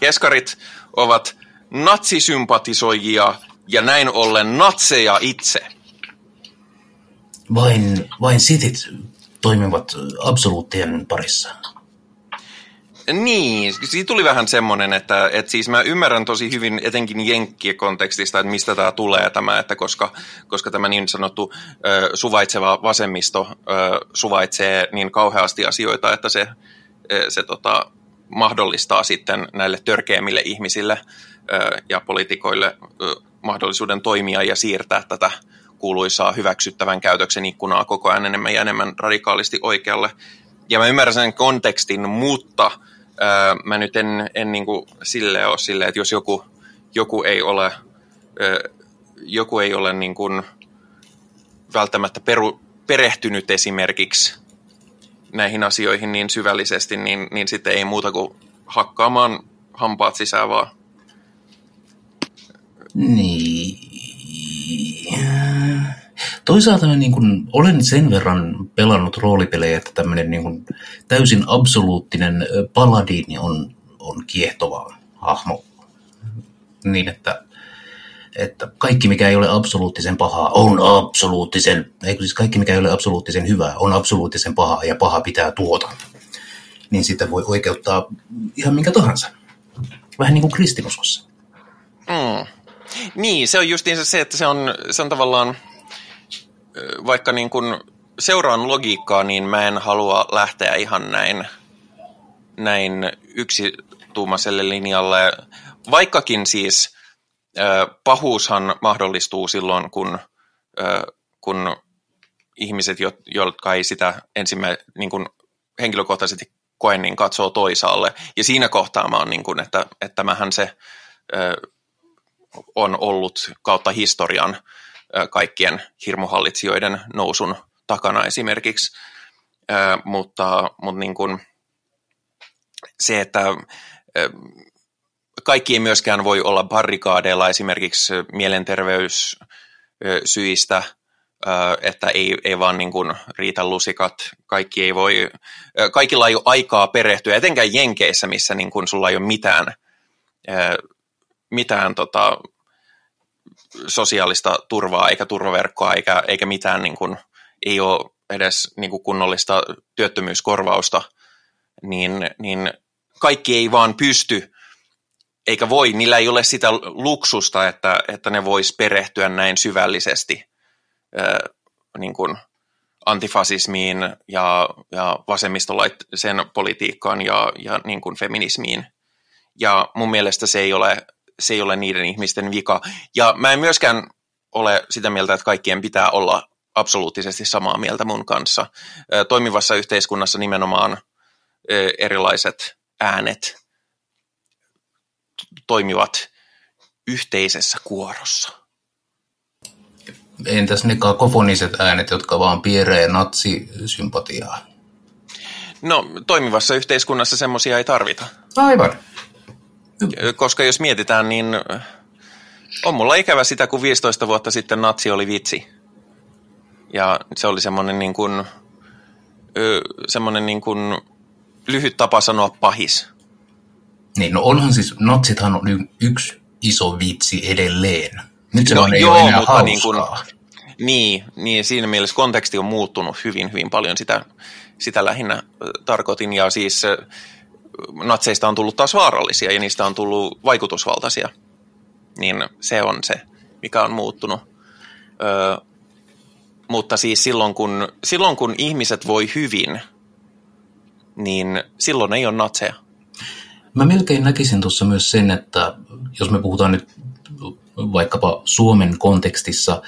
keskarit ovat natsisympatisoijia ja näin ollen natseja itse – vain, vain sitit toimivat absoluuttien parissa. Niin, siitä tuli vähän semmoinen, että, että siis mä ymmärrän tosi hyvin etenkin jenkkien kontekstista, että mistä tämä tulee tämä, että koska, koska tämä niin sanottu ö, suvaitseva vasemmisto ö, suvaitsee niin kauheasti asioita, että se, se tota, mahdollistaa sitten näille törkeämmille ihmisille ö, ja poliitikoille ö, mahdollisuuden toimia ja siirtää tätä kuuluisaa hyväksyttävän käytöksen ikkunaa koko ajan enemmän ja enemmän radikaalisti oikealle. Ja mä ymmärrän sen kontekstin, mutta ää, mä nyt en, en niin kuin sille ole silleen, että jos joku, joku ei ole, ää, joku ei ole niin kuin välttämättä peru, perehtynyt esimerkiksi näihin asioihin niin syvällisesti, niin, niin sitten ei muuta kuin hakkaamaan hampaat sisään vaan. Niin. Toisaalta mä niin kun, olen sen verran pelannut roolipelejä, että tämmöinen niin täysin absoluuttinen paladiini on, on kiehtova hahmo. Niin, että, että kaikki mikä ei ole absoluuttisen pahaa on absoluuttisen, eikö siis kaikki mikä ei ole absoluuttisen hyvää on absoluuttisen pahaa ja paha pitää tuota. Niin sitä voi oikeuttaa ihan minkä tahansa. Vähän niin kuin kristinuskossa. Mm. Niin, se on justiinsa se, että se on, se on tavallaan, vaikka niin kun seuraan logiikkaa, niin mä en halua lähteä ihan näin, näin yksituumaiselle linjalle. Vaikkakin siis pahuushan mahdollistuu silloin, kun, kun ihmiset, jotka ei sitä ensimmä, niin kun henkilökohtaisesti koe, niin katsoo toisaalle. Ja siinä kohtaa mä oon, niin kun, että, että mähän se on ollut kautta historian kaikkien hirmuhallitsijoiden nousun takana esimerkiksi. Mutta, mutta niin kuin se, että kaikki ei myöskään voi olla barrikaadeilla esimerkiksi mielenterveyssyistä, että ei, ei vaan niin kuin riitä lusikat. Kaikki ei voi, kaikilla ei ole aikaa perehtyä, etenkään Jenkeissä, missä niin kuin sulla ei ole mitään mitään tota, sosiaalista turvaa eikä turvaverkkoa eikä, eikä mitään, niin kuin, ei ole edes niin kuin kunnollista työttömyyskorvausta, niin, niin kaikki ei vaan pysty eikä voi, niillä ei ole sitä luksusta, että, että ne vois perehtyä näin syvällisesti niin kuin antifasismiin ja, ja vasemmistolaisen politiikkaan ja, ja niin kuin feminismiin. Ja mun mielestä se ei, ole, se ei ole niiden ihmisten vika. Ja mä en myöskään ole sitä mieltä, että kaikkien pitää olla absoluuttisesti samaa mieltä mun kanssa. Toimivassa yhteiskunnassa nimenomaan erilaiset äänet toimivat yhteisessä kuorossa. Entäs ne kakofoniset äänet, jotka vaan pieree natsisympatiaa? No, toimivassa yhteiskunnassa semmoisia ei tarvita. Aivan. Koska jos mietitään, niin on mulla ikävä sitä, kun 15 vuotta sitten natsi oli vitsi. Ja se oli semmoinen niin kuin, semmoinen niin kuin lyhyt tapa sanoa pahis. Niin, no onhan siis, natsithan on yksi iso vitsi edelleen. Nyt se no, on, ei joo, ole enää mutta niin, kuin, niin, niin, siinä mielessä konteksti on muuttunut hyvin, hyvin paljon. Sitä, sitä lähinnä äh, tarkoitin. Ja siis natseista on tullut taas vaarallisia ja niistä on tullut vaikutusvaltaisia. Niin se on se, mikä on muuttunut. Ö, mutta siis silloin kun, silloin kun ihmiset voi hyvin, niin silloin ei ole natseja. Mä melkein näkisin tuossa myös sen, että jos me puhutaan nyt vaikkapa Suomen kontekstissa,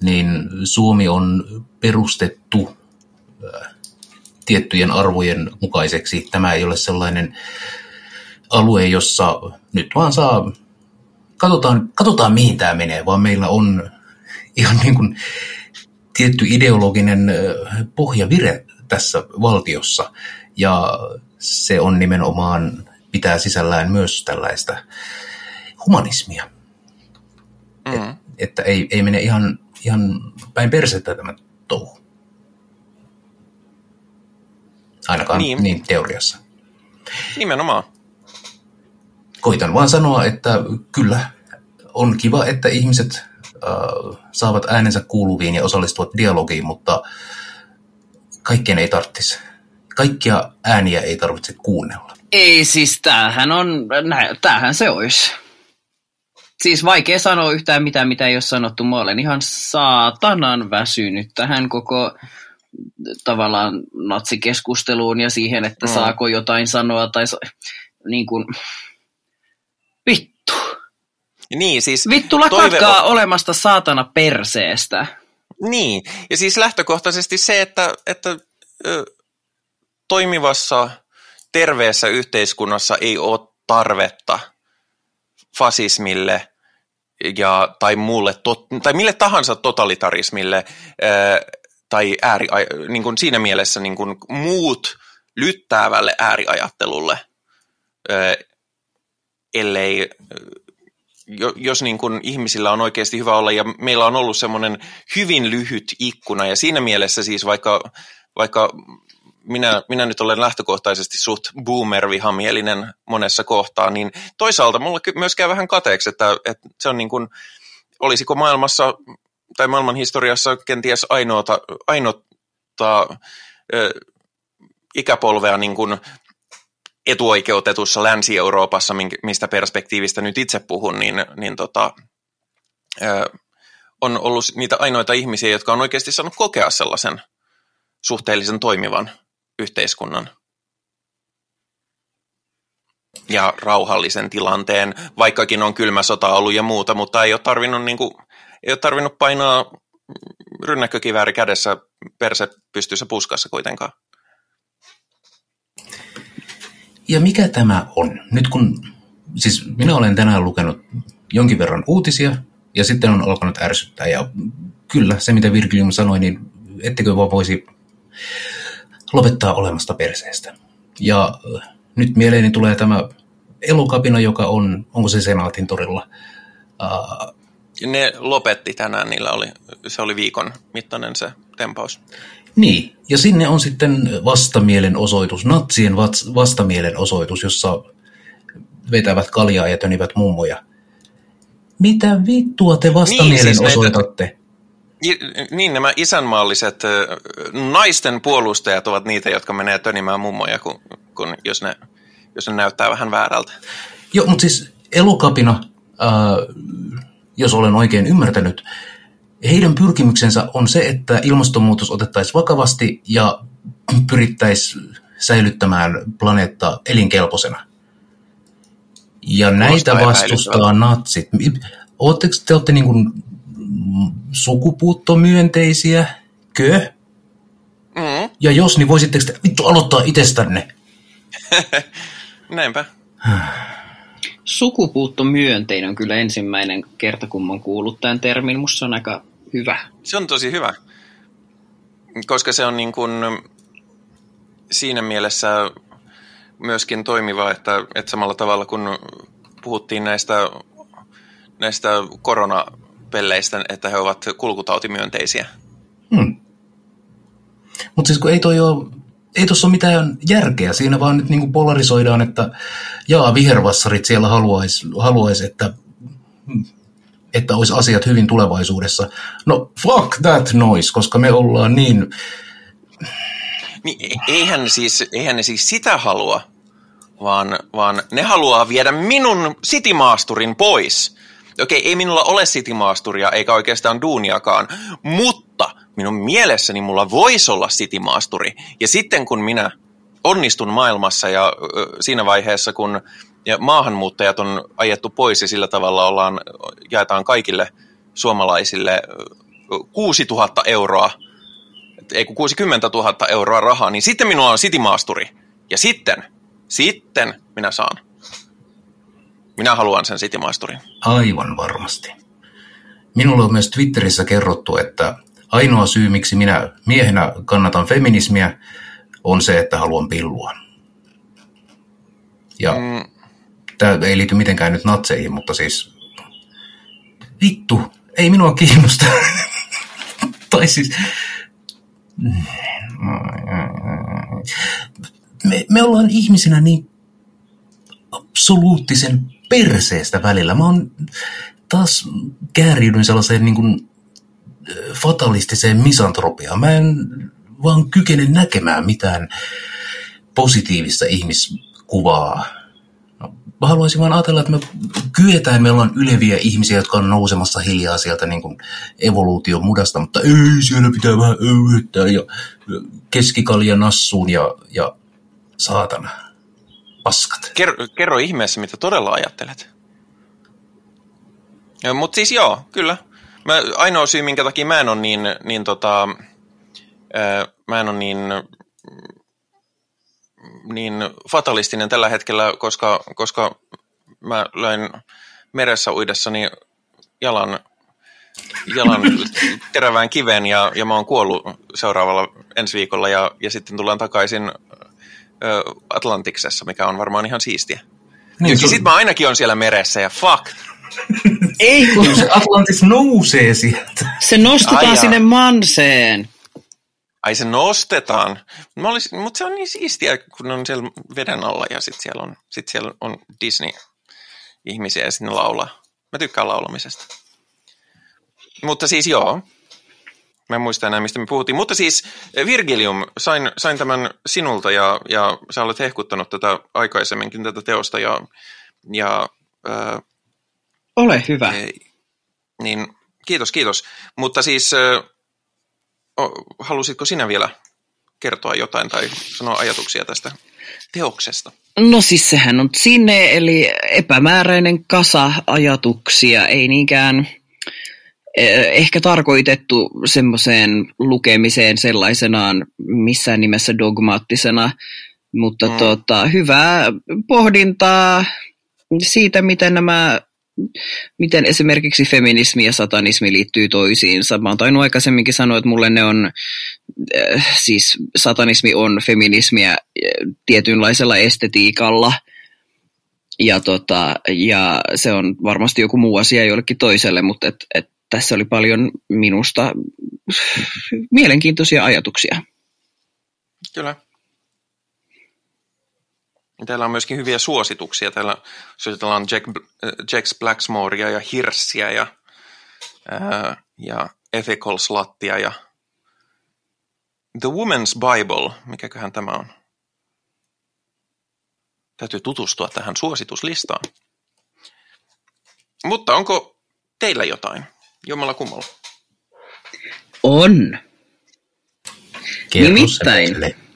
niin Suomi on perustettu tiettyjen arvojen mukaiseksi. Tämä ei ole sellainen alue, jossa nyt vaan saa, katsotaan, katsotaan mihin tämä menee, vaan meillä on ihan niin kuin tietty ideologinen pohjavire tässä valtiossa. Ja se on nimenomaan, pitää sisällään myös tällaista humanismia. Mm. Että ei, ei mene ihan, ihan päin persettä tämä touhu. Ainakaan niin. Niin. niin teoriassa. Nimenomaan. Koitan vaan sanoa, että kyllä on kiva, että ihmiset äh, saavat äänensä kuuluviin ja osallistuvat dialogiin, mutta kaikkien ei tarvitsisi. Kaikkia ääniä ei tarvitse kuunnella. Ei siis, tämähän on, nä, tämähän se olisi. Siis vaikea sanoa yhtään mitään, mitä ei ole sanottu. Mä olen ihan saatanan väsynyt tähän koko tavallaan natsikeskusteluun ja siihen, että Mm. saako jotain sanoa tai sa- niin kuin, vittu. Niin, siis Vittu lakatkaa olemasta saatana perseestä. Niin, ja siis lähtökohtaisesti se, että, että ö, toimivassa terveessä yhteiskunnassa ei ole tarvetta fasismille ja, tai, muulle, tot, tai mille tahansa totalitarismille ö, tai ääri, niin kuin siinä mielessä niin kuin muut lyttäävälle ääriajattelulle, ellei jos niin kuin ihmisillä on oikeasti hyvä olla, ja meillä on ollut semmoinen hyvin lyhyt ikkuna, ja siinä mielessä siis vaikka, vaikka minä, minä nyt olen lähtökohtaisesti suht boomer-vihamielinen monessa kohtaa, niin toisaalta mulla myös käy vähän kateeksi, että, että se on niin kuin, olisiko maailmassa tai maailman historiassa kenties ainoata, ainoata ö, ikäpolvea niin kuin etuoikeutetussa Länsi-Euroopassa, mistä perspektiivistä nyt itse puhun, niin, niin tota, ö, on ollut niitä ainoita ihmisiä, jotka on oikeasti saanut kokea sellaisen suhteellisen toimivan yhteiskunnan. Ja rauhallisen tilanteen, vaikkakin on kylmä sota ollut ja muuta, mutta ei ole tarvinnut, niin kuin, ei ole tarvinnut painaa rynnäkkökivääri kädessä perse pystyssä puskassa kuitenkaan. Ja mikä tämä on? Nyt kun, siis minä olen tänään lukenut jonkin verran uutisia ja sitten on alkanut ärsyttää. Ja kyllä, se mitä Virgilium sanoi, niin ettekö vaan voisi lopettaa olemasta perseestä. Ja äh, nyt mieleeni tulee tämä elokapina, joka on, onko se Senaatin torilla? Uh, Ne lopetti tänään, niillä oli, se oli viikon mittainen se tempaus. Niin, ja sinne on sitten vastamielenosoitus, natsien vats- vastamielenosoitus, jossa vetävät kaljaa ja tönivät mummoja. Mitä vittua te vastamielen Niin, siis näitä- osoitatte? I- Niin, nämä isänmaalliset naisten puolustajat ovat niitä, jotka menee tönimään mummoja, kun, kun jos, ne, jos ne näyttää vähän väärältä. Joo, mutta siis elokapina, ää, jos olen oikein ymmärtänyt, heidän pyrkimyksensä on se, että ilmastonmuutos otettaisiin vakavasti ja pyrittäisiin säilyttämään planeetta elinkelpoisena. Ja näitä vastustaa natsit. Oletteko te olette niin kuin sukupuuttomyönteisiä? Kö? Mm. Ja jos, niin voisitteko te vittu aloittaa itsestänne? Näinpä. Sukupuuttomyönteinen on kyllä ensimmäinen kerta, kun mä oon kuullut tämän termin. Musta se on aika hyvä. Se on tosi hyvä, koska se on niin kuin siinä mielessä myöskin toimiva, että, että samalla tavalla kun puhuttiin näistä, näistä koronapelleistä, että he ovat kulkutautimyönteisiä. Hmm. Mutta siis kun ei toi ole, ei tuossa ole mitään järkeä, siinä vaan nyt niin polarisoidaan, että jaa, vihervassarit siellä haluaisi, haluais, että, että olisi asiat hyvin tulevaisuudessa. No fuck that noise, koska me ollaan niin... Niin, eihän, siis, eihän ne siis sitä halua, vaan, vaan ne haluaa viedä minun sitimaasturin pois. Okei, ei minulla ole sitimaasturia eikä oikeastaan duuniakaan, mutta minun mielessäni mulla voisi olla sitimaasturi. Ja sitten kun minä onnistun maailmassa ja siinä vaiheessa, kun ja maahanmuuttajat on ajettu pois ja sillä tavalla ollaan, jaetaan kaikille suomalaisille 6000 euroa, ei kun 60 000 euroa rahaa, niin sitten minulla on sitimaasturi. Ja sitten, sitten minä saan. Minä haluan sen sitimaasturin. Aivan varmasti. Minulle on myös Twitterissä kerrottu, että ainoa syy, miksi minä miehenä kannatan feminismiä, on se, että haluan pillua. Ja mm. tämä ei liity mitenkään nyt natseihin, mutta siis vittu, ei minua kiinnosta. tai siis... Me, me ollaan ihmisinä niin absoluuttisen perseestä välillä. Mä oon taas kääriydyn sellaiseen niin kuin fatalistiseen misantropiaan. Mä en vaan kykene näkemään mitään positiivista ihmiskuvaa. No, mä haluaisin vaan ajatella, että me kyetään, meillä on yleviä ihmisiä, jotka on nousemassa hiljaa sieltä niin kuin evoluution mudasta, mutta ei, siellä pitää vähän öyhyttää ja keskikalja nassuun ja, ja saatana, paskat. Kerro, kerro ihmeessä, mitä todella ajattelet. Mutta siis joo, kyllä. Mä, ainoa syy, minkä takia mä en ole niin, niin tota, ää, mä en ole niin, niin fatalistinen tällä hetkellä, koska, koska mä löin meressä uidessani jalan, jalan terävään kiveen ja, ja mä oon kuollut seuraavalla ensi viikolla ja, ja sitten tullaan takaisin Atlantiksessa, mikä on varmaan ihan siistiä. Niin, ja sitten mä ainakin on siellä meressä ja fuck. Ei kun... Se Atlantis nousee sieltä. Se nostetaan Ai sinne manseen. Ai se nostetaan. Mä olisin, mutta se on niin siistiä, kun on siellä veden alla ja sitten siellä on, sit siellä on Disney-ihmisiä ja sinne laulaa. Mä tykkään laulamisesta. Mutta siis joo, Mä en muista enää, mistä me puhuttiin. Mutta siis Virgilium, sain, sain tämän sinulta ja, ja sä olet hehkuttanut tätä aikaisemminkin, tätä teosta. Ja, ja, äh, Ole hyvä. E, niin, kiitos, kiitos. Mutta siis äh, halusitko sinä vielä kertoa jotain tai sanoa ajatuksia tästä teoksesta? No siis sehän on sinne, eli epämääräinen kasa ajatuksia, ei niinkään ehkä tarkoitettu semmoiseen lukemiseen sellaisenaan missään nimessä dogmaattisena, mutta mm. tota, hyvää pohdintaa siitä, miten nämä miten esimerkiksi feminismi ja satanismi liittyy toisiinsa. Mä oon tainnut aikaisemminkin sanoa, että mulle ne on, äh, siis satanismi on feminismiä äh, tietynlaisella estetiikalla, ja, tota, ja se on varmasti joku muu asia jollekin toiselle, mutta et, et tässä oli paljon minusta mielenkiintoisia ajatuksia. Kyllä. Täällä on myöskin hyviä suosituksia. Täällä suositellaan Jack, Jack Blacksmorea ja Hirssiä ja, ää, ja Ethical Sluttia ja The Woman's Bible. Mikäköhän tämä on? Täytyy tutustua tähän suosituslistaan. Mutta onko teillä jotain? Jommalla kummalla. On. Kerro Nimittäin. se.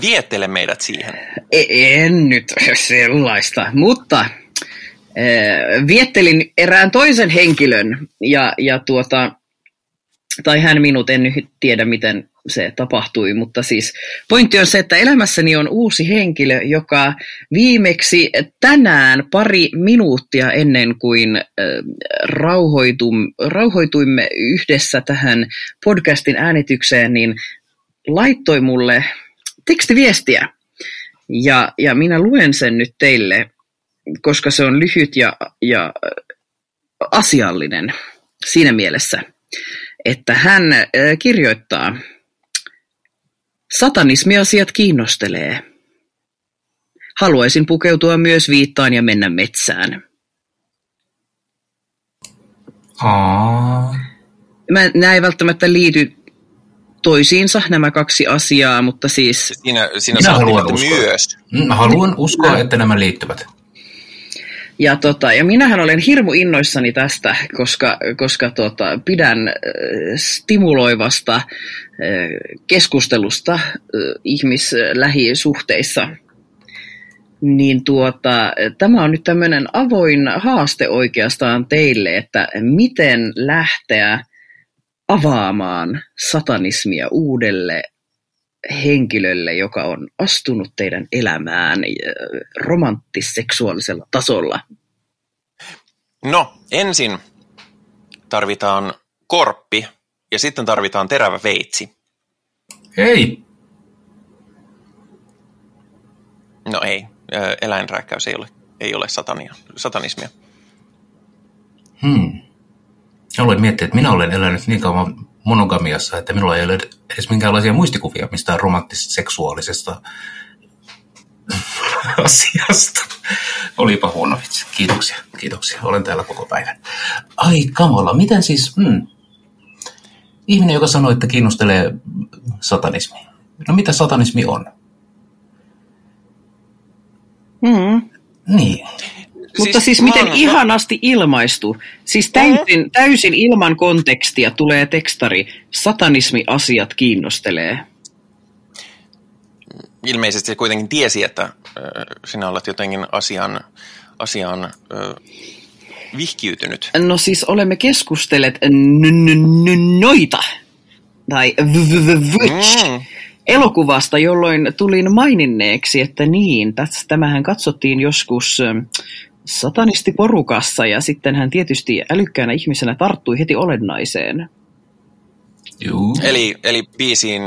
Viettele meidät siihen. E- En nyt sellaista, mutta äh, viettelin erään toisen henkilön ja, ja tuota, tai hän minut, en nyt tiedä miten se tapahtui, mutta siis pointti on se, että elämässäni on uusi henkilö, joka viimeksi tänään pari minuuttia ennen kuin äh, rauhoitum, rauhoituimme yhdessä tähän podcastin äänitykseen, niin laittoi mulle tekstiviestiä. Ja, ja minä luen sen nyt teille, koska se on lyhyt ja, ja asiallinen siinä mielessä, että hän äh, kirjoittaa, satanismiasiat kiinnostelee. Haluaisin pukeutua myös viittaan ja mennä metsään. Aa, Mä, nämä ei välttämättä liity toisiinsa nämä kaksi asiaa, mutta siis Siinä, siinä Minä haluan uskoa. myös. Mm, Mä haluan uskoa, että nämä liittyvät. Ja, tota, ja minähän olen hirmu innoissani tästä, koska, koska tota, pidän äh, stimuloivasta äh, keskustelusta äh, ihmislähisuhteissa. Niin tuota, tämä on nyt tämmöinen avoin haaste oikeastaan teille, että miten lähteä avaamaan satanismia uudelle henkilölle, joka on astunut teidän elämään äh, romanttisseksuaalisella tasolla. No, ensin tarvitaan korppi ja sitten tarvitaan terävä veitsi. Ei. No ei, ö, eläinrääkkäys ei ole, ei ole satania, satanismia. Hmm. Aloin miettiä, että minä olen elänyt niin kauan monogamiassa, että minulla ei ole edes minkäänlaisia muistikuvia mistään romanttisesta seksuaalisesta asiasta. Olipa huono vitsi. Kiitoksia, kiitoksia. Olen täällä koko päivän. Ai kamala, miten siis... Hmm. Ihminen, joka sanoi, että kiinnostelee satanismi. No mitä satanismi on? Mm. Niin. Mutta siis miten mä oon- ihanasti ilmaistu. Siis täysin, täysin ilman kontekstia tulee tekstari. Satanismi-asiat kiinnostelee. Ilmeisesti se kuitenkin tiesi, että sinä olet jotenkin asian, asiaan ö, vihkiytynyt. No siis olemme keskustelleet noita. Tai Mm. elokuvasta, jolloin tulin maininneeksi, että niin, tämähän katsottiin joskus satanistiporukassa ja sitten hän tietysti älykkäänä ihmisenä tarttui heti olennaiseen. Juu. Eli, eli biisiin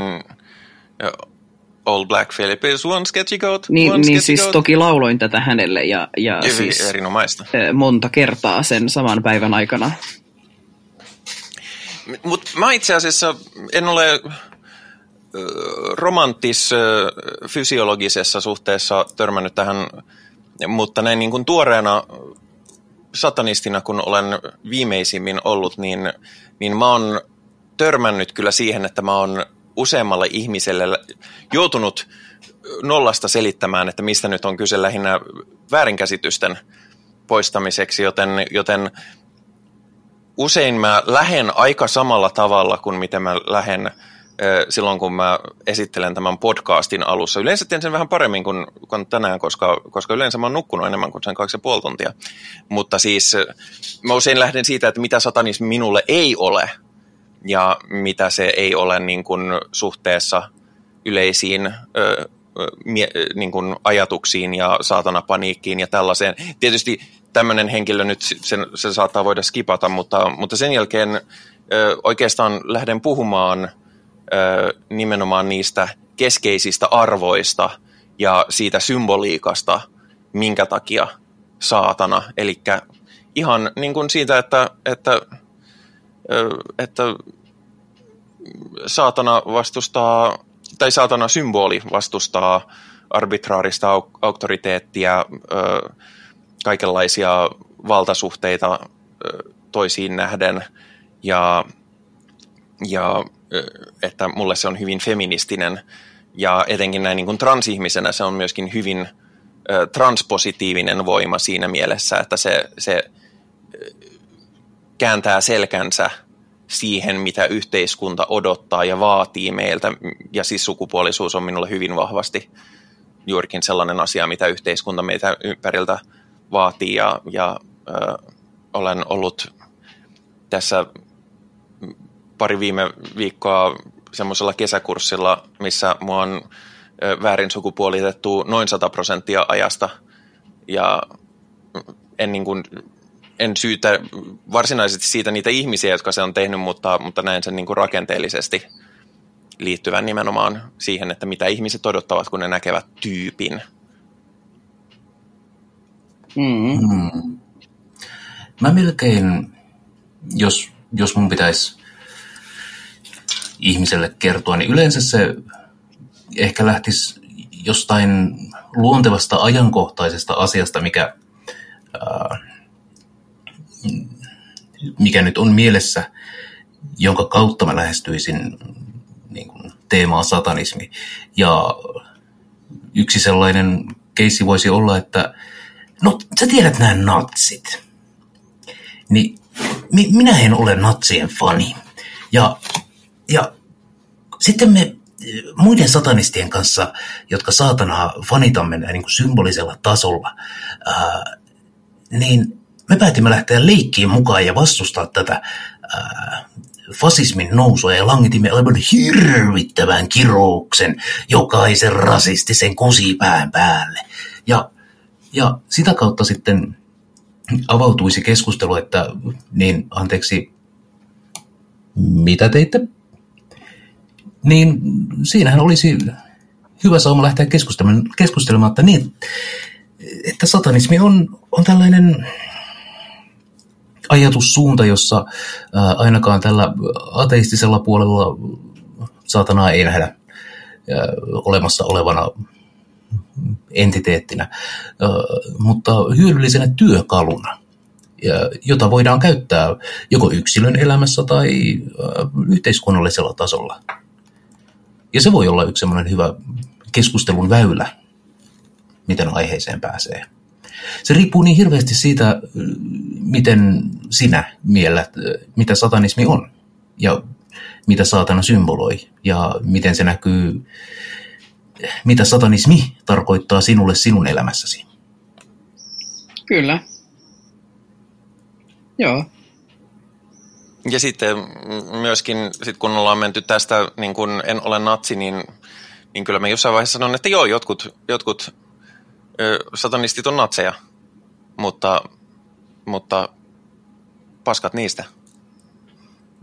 Old Black Philip is one sketchy goat, Niin, one niin sketchy siis goat. toki lauloin tätä hänelle ja, ja siis Erinomaista. monta kertaa sen saman päivän aikana. Mutta mä itse asiassa en ole ö, romanttis ö, fysiologisessa suhteessa törmännyt tähän, mutta näin niin kuin tuoreena satanistina, kun olen viimeisimmin ollut, niin, niin mä oon törmännyt kyllä siihen, että mä oon useammalle ihmiselle joutunut nollasta selittämään, että mistä nyt on kyse lähinnä väärinkäsitysten poistamiseksi, joten, joten usein mä lähen aika samalla tavalla kuin miten mä lähen silloin, kun mä esittelen tämän podcastin alussa. Yleensä teen sen vähän paremmin kuin, kuin tänään, koska, koska yleensä mä oon nukkunut enemmän kuin sen kaksi ja puoli tuntia. Mutta siis mä usein lähden siitä, että mitä satanismi minulle ei ole ja mitä se ei ole niin kuin suhteessa yleisiin ö, mie, niin kuin ajatuksiin ja saatanapaniikkiin ja tällaiseen. Tietysti tämmöinen henkilö nyt sen, sen saattaa voida skipata, mutta, mutta sen jälkeen ö, oikeastaan lähden puhumaan nimenomaan niistä keskeisistä arvoista ja siitä symboliikasta, minkä takia saatana. Eli ihan niin kuin siitä, että, että, että saatana vastustaa, tai saatana symboli vastustaa arbitraarista au- auktoriteettia, kaikenlaisia valtasuhteita toisiin nähden ja, ja että mulle se on hyvin feministinen ja etenkin näin niin kuin transihmisenä se on myöskin hyvin transpositiivinen voima siinä mielessä, että se, se kääntää selkänsä siihen, mitä yhteiskunta odottaa ja vaatii meiltä. Ja siis sukupuolisuus on minulle hyvin vahvasti juurikin sellainen asia, mitä yhteiskunta meitä ympäriltä vaatii. Ja, ja ö, olen ollut tässä pari viime viikkoa semmoisella kesäkurssilla, missä mua on väärin sukupuolitettu noin 100 prosenttia ajasta. Ja en, niin kuin, en syytä varsinaisesti siitä niitä ihmisiä, jotka se on tehnyt, mutta, mutta näen sen niin kuin rakenteellisesti liittyvän nimenomaan siihen, että mitä ihmiset odottavat, kun ne näkevät tyypin. Mm. Mm. Mä melkein, jos, jos mun pitäisi ihmiselle kertoa, niin yleensä se ehkä lähtisi jostain luontevasta ajankohtaisesta asiasta, mikä, ää, mikä nyt on mielessä, jonka kautta mä lähestyisin niin kuin, teemaa satanismi. Ja yksi sellainen keissi voisi olla, että no sä tiedät nämä natsit. Niin mi- minä en ole natsien fani. Ja, ja sitten me muiden satanistien kanssa, jotka saatanaa fanitamme niin kuin symbolisella tasolla, ää, niin me päätimme lähteä leikkiin mukaan ja vastustaa tätä ää, fasismin nousua ja langitimme aivan hirvittävän kirouksen jokaisen rasistisen kusipään päälle. Ja, ja sitä kautta sitten avautuisi keskustelu, että niin anteeksi, mitä teitte? Niin siinähän olisi hyvä sauma lähteä keskustelemaan, keskustelemaan että, niin, että satanismi on, on tällainen ajatussuunta, jossa ää, ainakaan tällä ateistisella puolella saatanaa ei nähdä ää, olemassa olevana entiteettinä, ää, mutta hyödyllisenä työkaluna, ja, jota voidaan käyttää joko yksilön elämässä tai ää, yhteiskunnallisella tasolla. Ja se voi olla yksi sellainen hyvä keskustelun väylä, miten aiheeseen pääsee. Se riippuu niin hirveästi siitä, miten sinä miellät, mitä satanismi on ja mitä saatana symboloi ja miten se näkyy, mitä satanismi tarkoittaa sinulle sinun elämässäsi. Kyllä. Joo. Ja sitten myöskin, sit kun ollaan menty tästä, niin kun en ole natsi, niin, niin kyllä mä jossain vaiheessa sanon, että joo, jotkut, jotkut ö, satanistit on natseja, mutta, mutta paskat niistä.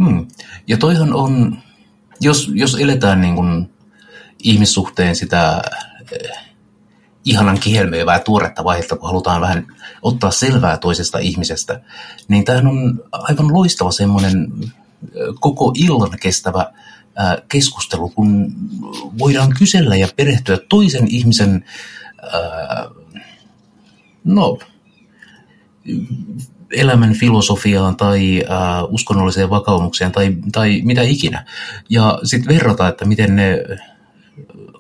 Hmm. Ja toihan on, jos, jos eletään niin kuin ihmissuhteen sitä ihanan kihelmöivää tuoretta vaihetta, kun halutaan vähän ottaa selvää toisesta ihmisestä, niin tämähän on aivan loistava semmoinen koko illan kestävä keskustelu, kun voidaan kysellä ja perehtyä toisen ihmisen no, elämän filosofiaan tai uskonnolliseen vakaumukseen tai, tai mitä ikinä. Ja sitten verrata, että miten ne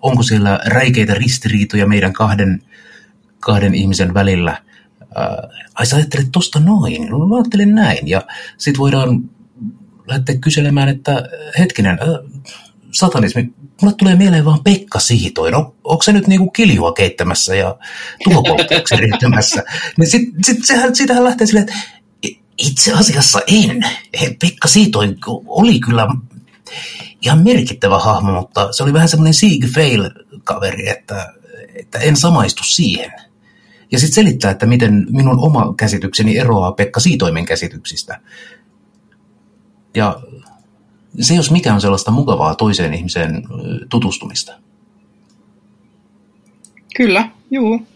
onko siellä räikeitä ristiriitoja meidän kahden, kahden ihmisen välillä. Äh, ai sä ajattelet tosta noin, no mä ajattelen näin. Ja sitten voidaan lähteä kyselemään, että hetkinen, äh, satanismi, mulle tulee mieleen vaan Pekka Siitoin. No, onko se nyt niinku kiljua keittämässä ja tuhopoltteeksi riittämässä? Niin sit, sit, sehän, siitähän lähtee silleen, että itse asiassa en. Pekka Siitoin oli kyllä ihan merkittävä hahmo, mutta se oli vähän semmoinen Sieg Fail-kaveri, että, että en samaistu siihen. Ja sitten selittää, että miten minun oma käsitykseni eroaa Pekka Siitoimen käsityksistä. Ja se jos mikä on sellaista mukavaa toiseen ihmiseen tutustumista. Kyllä, juu.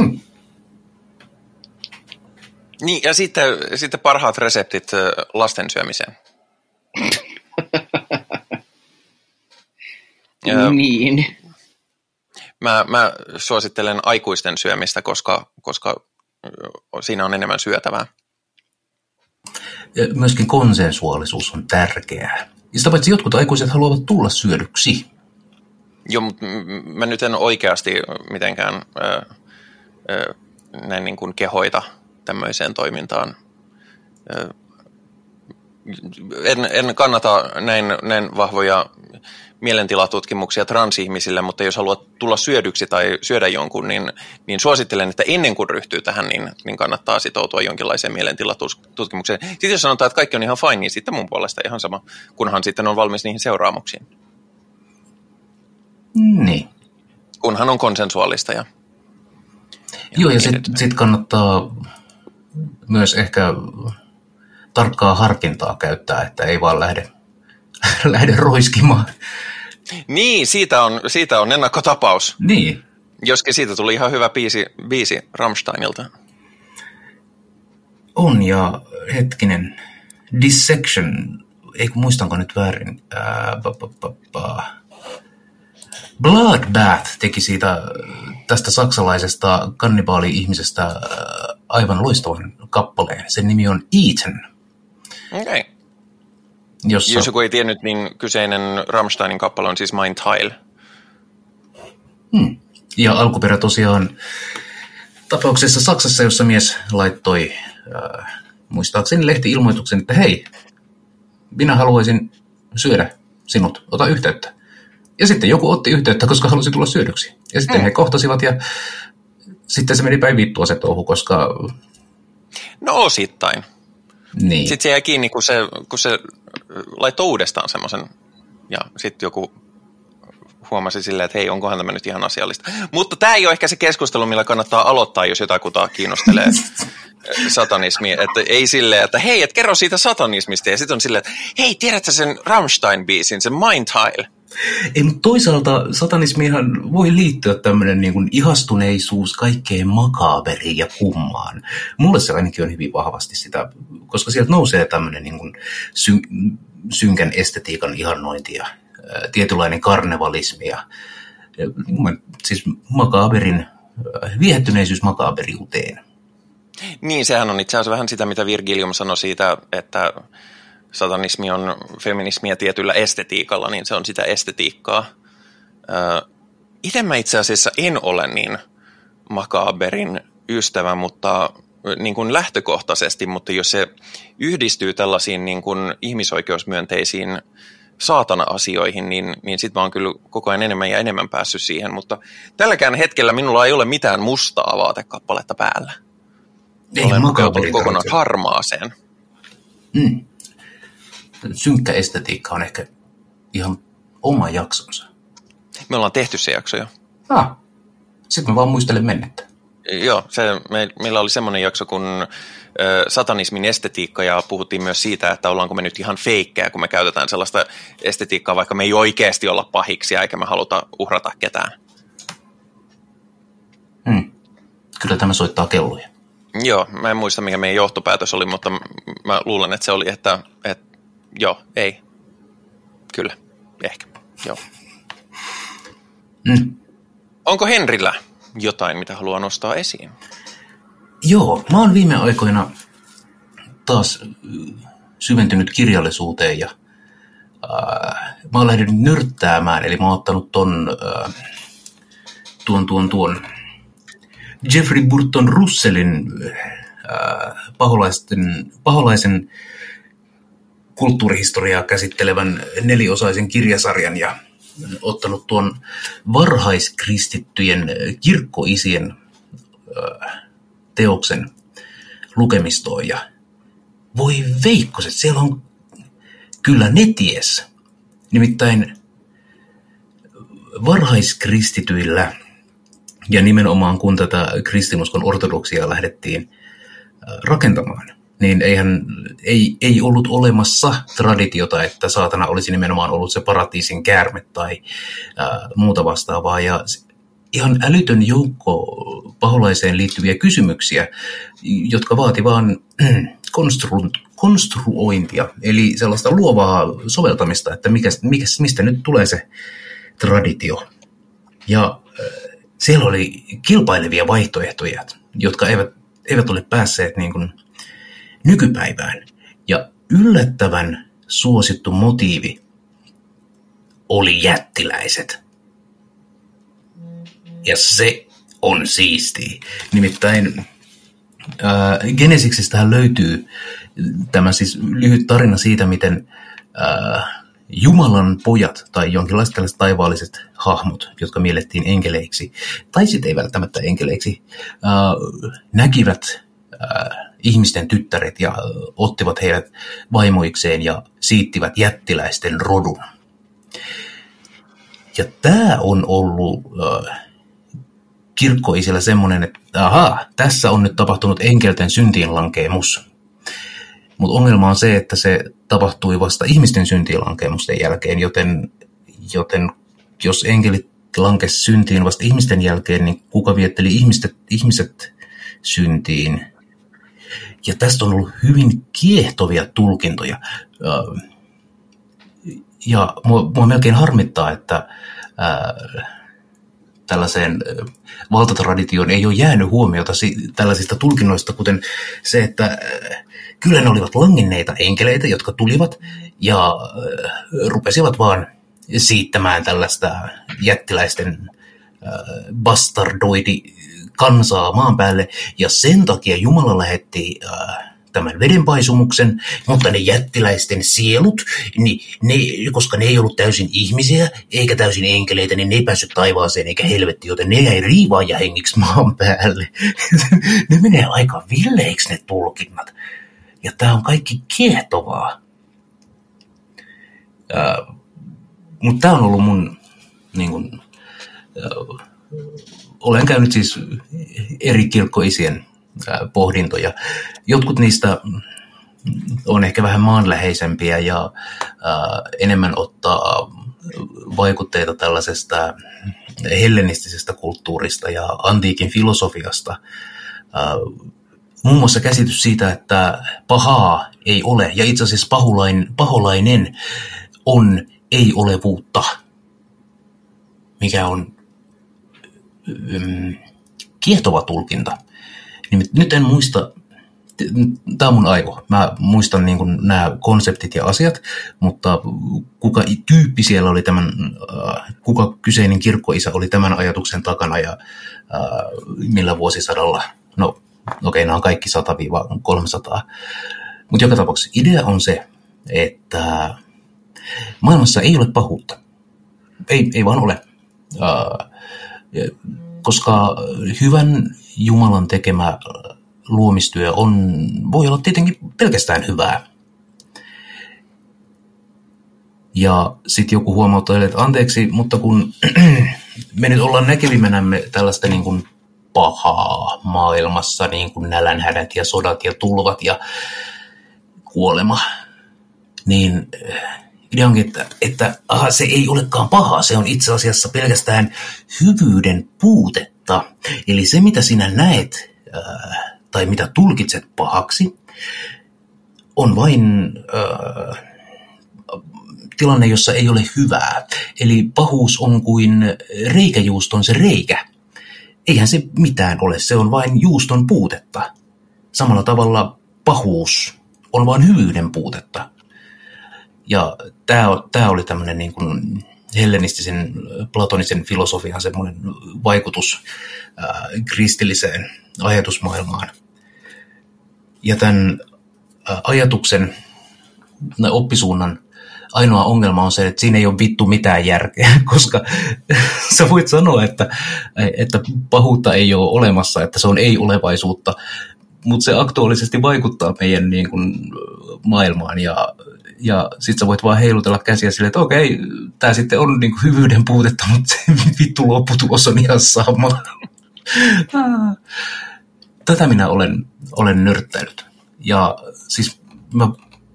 Hmm. Niin, ja sitten, sitten parhaat reseptit lasten syömiseen. Niin. Mä, mä suosittelen aikuisten syömistä, koska, koska siinä on enemmän syötävää. Ja myöskin konsensuaalisuus on tärkeää. Ja sitä paitsi jotkut aikuiset haluavat tulla syödyksi. Joo, mutta mä nyt en oikeasti mitenkään ö, ö, näin niin kuin kehoita tämmöiseen toimintaan. Ö, en, en kannata näin, näin vahvoja mielentilatutkimuksia transihmisille, mutta jos haluat tulla syödyksi tai syödä jonkun, niin, niin suosittelen, että ennen kuin ryhtyy tähän, niin, niin kannattaa sitoutua jonkinlaiseen mielentilatutkimukseen. Sitten jos sanotaan, että kaikki on ihan fine, niin sitten mun puolesta ihan sama, kunhan sitten on valmis niihin seuraamuksiin. Niin. Kunhan on konsensuaalista. Ja, ja Joo, ja sitten sit kannattaa myös ehkä tarkkaa harkintaa käyttää, että ei vaan lähde, lähde roiskimaan. Niin, siitä on, siitä on ennakkotapaus. Niin. Joskin siitä tuli ihan hyvä biisi, biisi Rammsteinilta. On, ja hetkinen, Dissection, ei muistanko nyt väärin, ää, ba, ba, ba, ba. Bloodbath teki siitä tästä saksalaisesta kannibaali-ihmisestä aivan loistavan kappaleen. Sen nimi on Eaton. Okei. Okay. Jossa... Jos joku ei tiennyt, niin kyseinen Rammsteinin kappale on siis Mein Teil. Hmm. Ja alkuperä tosiaan tapauksessa Saksassa, jossa mies laittoi äh, muistaakseni lehti-ilmoituksen, että hei, minä haluaisin syödä sinut, ota yhteyttä. Ja sitten joku otti yhteyttä, koska halusi tulla syödyksi. Ja sitten hmm. he kohtasivat ja sitten se meni päin vittua se touhu, koska... No osittain. Niin. Sitten se jäi kiinni, kun se, kun se laittoi uudestaan semmoisen, ja sitten joku huomasi silleen, että hei, onkohan tämä nyt ihan asiallista. Mutta tämä ei ole ehkä se keskustelu, millä kannattaa aloittaa, jos jotakuta kiinnostelee satanismi. Että ei silleen, että hei, et kerro siitä satanismista. Ja sitten on silleen, että hei, tiedätkö sen Rammstein-biisin, sen Mind Tile? Ei, mutta toisaalta satanismihan voi liittyä tämmöinen niin kuin ihastuneisuus kaikkeen makaaberiin ja kummaan. Mulle se ainakin on hyvin vahvasti sitä, koska sieltä nousee tämmöinen niin kuin sy- synkän estetiikan ihannointi ja ää, tietynlainen karnevalismi ja, ja siis makaaberin, viehättyneisyys makaaberiuteen. Niin, sehän on itse asiassa vähän sitä, mitä Virgilium sanoi siitä, että satanismi on feminismiä tietyllä estetiikalla, niin se on sitä estetiikkaa. Itse mä itse asiassa en ole niin makaaberin ystävä, mutta niin kuin lähtökohtaisesti, mutta jos se yhdistyy tällaisiin niin kuin ihmisoikeusmyönteisiin saatana-asioihin, niin, niin sitten mä oon kyllä koko ajan enemmän ja enemmän päässyt siihen, mutta tälläkään hetkellä minulla ei ole mitään mustaa vaatekappaletta päällä. Ei Olen kokonaan harmaaseen. Mm synkkä estetiikka on ehkä ihan oma jaksonsa. Me ollaan tehty se jakso jo. Ah, sitten mä vaan muistelen mennettä. Joo, se, me, meillä oli semmoinen jakso kun ö, satanismin estetiikka ja puhuttiin myös siitä, että ollaanko me nyt ihan feikkejä, kun me käytetään sellaista estetiikkaa, vaikka me ei oikeasti olla pahiksi eikä me haluta uhrata ketään. Hmm. Kyllä tämä soittaa kelloja. Joo, mä en muista mikä meidän johtopäätös oli, mutta mä luulen, että se oli, että, että joo, ei. Kyllä, ehkä, joo. Mm. Onko Henrillä jotain, mitä haluaa nostaa esiin? Joo, mä oon viime aikoina taas syventynyt kirjallisuuteen ja äh, mä oon lähtenyt nyrttäämään, eli mä oon ottanut ton, äh, tuon, tuon, tuon Jeffrey Burton Russellin äh, paholaisen, paholaisen kulttuurihistoriaa käsittelevän neliosaisen kirjasarjan ja ottanut tuon varhaiskristittyjen kirkkoisien teoksen lukemistoon ja voi veikkoset, siellä on kyllä neties. Nimittäin varhaiskristityillä ja nimenomaan kun tätä kristinuskon ortodoksia lähdettiin rakentamaan – niin eihän, ei, ei ollut olemassa traditiota, että saatana olisi nimenomaan ollut se paratiisin käärme tai ää, muuta vastaavaa. Ja ihan älytön joukko paholaiseen liittyviä kysymyksiä, jotka vaati vaan konstru, konstruointia, eli sellaista luovaa soveltamista, että mikä, mikä, mistä nyt tulee se traditio. Ja siellä oli kilpailevia vaihtoehtoja, jotka eivät, eivät ole päässeet niin kuin nykypäivään. Ja yllättävän suosittu motiivi oli jättiläiset. Ja se on siisti. Nimittäin äh, Genesiksistähän löytyy tämä siis lyhyt tarina siitä, miten äh, Jumalan pojat tai jonkinlaiset tällaiset taivaalliset hahmot, jotka miellettiin enkeleiksi, tai sitten ei välttämättä enkeleiksi, äh, näkivät äh, ihmisten tyttäret ja ottivat heidät vaimoikseen ja siittivät jättiläisten rodun. Ja tämä on ollut äh, kirkkoisilla semmoinen, että aha, tässä on nyt tapahtunut enkelten syntiinlankeemus. Mutta ongelma on se, että se tapahtui vasta ihmisten syntiinlankemusten jälkeen, joten, joten jos enkelit lankes syntiin vasta ihmisten jälkeen, niin kuka vietteli ihmiset, ihmiset syntiin? Ja tästä on ollut hyvin kiehtovia tulkintoja. Ja mua, mua melkein harmittaa, että ää, tällaiseen valtatraditioon ei ole jäänyt huomiota tällaisista tulkinnoista, kuten se, että kyllä ne olivat langinneita enkeleitä, jotka tulivat ja rupesivat vaan siittämään tällaista jättiläisten bastardoidi kansaa maan päälle, ja sen takia Jumala lähetti äh, tämän vedenpaisumuksen, mutta ne jättiläisten sielut, niin ne, koska ne ei ollut täysin ihmisiä eikä täysin enkeleitä, niin ne ei päässyt taivaaseen eikä helvetti, joten ne jäi riivaan ja hengiksi maan päälle. ne menee aika villeiksi ne tulkinnat. Ja tämä on kaikki kiehtovaa. Äh, mutta tämä on ollut mun niin kun, äh, olen käynyt siis eri kirkkoisien pohdintoja. Jotkut niistä on ehkä vähän maanläheisempiä ja enemmän ottaa vaikutteita tällaisesta hellenistisesta kulttuurista ja antiikin filosofiasta. Muun muassa käsitys siitä, että pahaa ei ole, ja itse asiassa pahulain, paholainen on ei-olevuutta, mikä on kiehtova tulkinta. Nyt en muista, tämä on mun aivo, mä muistan niin nämä konseptit ja asiat, mutta kuka tyyppi siellä oli tämän, äh, kuka kyseinen kirkkoisä oli tämän ajatuksen takana ja äh, millä vuosisadalla, no okei, okay, nämä on kaikki 100-300, mutta joka tapauksessa idea on se, että maailmassa ei ole pahuutta. Ei, ei vaan ole. Uh, koska hyvän Jumalan tekemä luomistyö on, voi olla tietenkin pelkästään hyvää. Ja sitten joku huomauttaa, että anteeksi, mutta kun me nyt ollaan näkevimänämme tällaista niin kuin pahaa maailmassa, niin kuin nälänhädät ja sodat ja tulvat ja kuolema, niin idea onkin, että, että aha, se ei olekaan pahaa, se on itse asiassa pelkästään hyvyyden puutetta. Eli se, mitä sinä näet äh, tai mitä tulkitset pahaksi, on vain äh, tilanne, jossa ei ole hyvää. Eli pahuus on kuin reikäjuuston se reikä. Eihän se mitään ole, se on vain juuston puutetta. Samalla tavalla pahuus on vain hyvyyden puutetta. Ja tämä, tämä oli tämmöinen niin kuin hellenistisen platonisen filosofian semmoinen vaikutus ää, kristilliseen ajatusmaailmaan. Ja tämän ää, ajatuksen oppisuunnan ainoa ongelma on se, että siinä ei ole vittu mitään järkeä, koska sä voit sanoa, että, että pahuutta ei ole olemassa, että se on ei-olevaisuutta, mutta se aktuaalisesti vaikuttaa meidän niin kuin, maailmaan ja ja sit sä voit vaan heilutella käsiä silleen, että okei, tää sitten on niinku hyvyyden puutetta, mutta se vittu lopputulos on ihan sama. Tätä minä olen, olen nörttänyt. Ja siis mä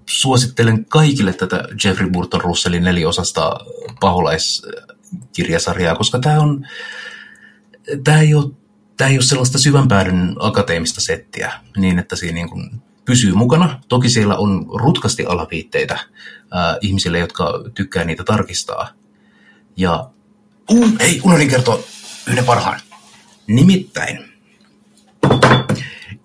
suosittelen kaikille tätä Jeffrey Burton Russellin neliosasta paholaiskirjasarjaa, koska tämä on, tämä ei ole, tämä ei ole sellaista syvänpäädyn akateemista settiä, niin että siinä niin kuin pysyy mukana. Toki siellä on rutkasti alaviitteitä ää, ihmisille, jotka tykkää niitä tarkistaa. Ja uh, ei, unohdin kertoa yhden parhaan. Nimittäin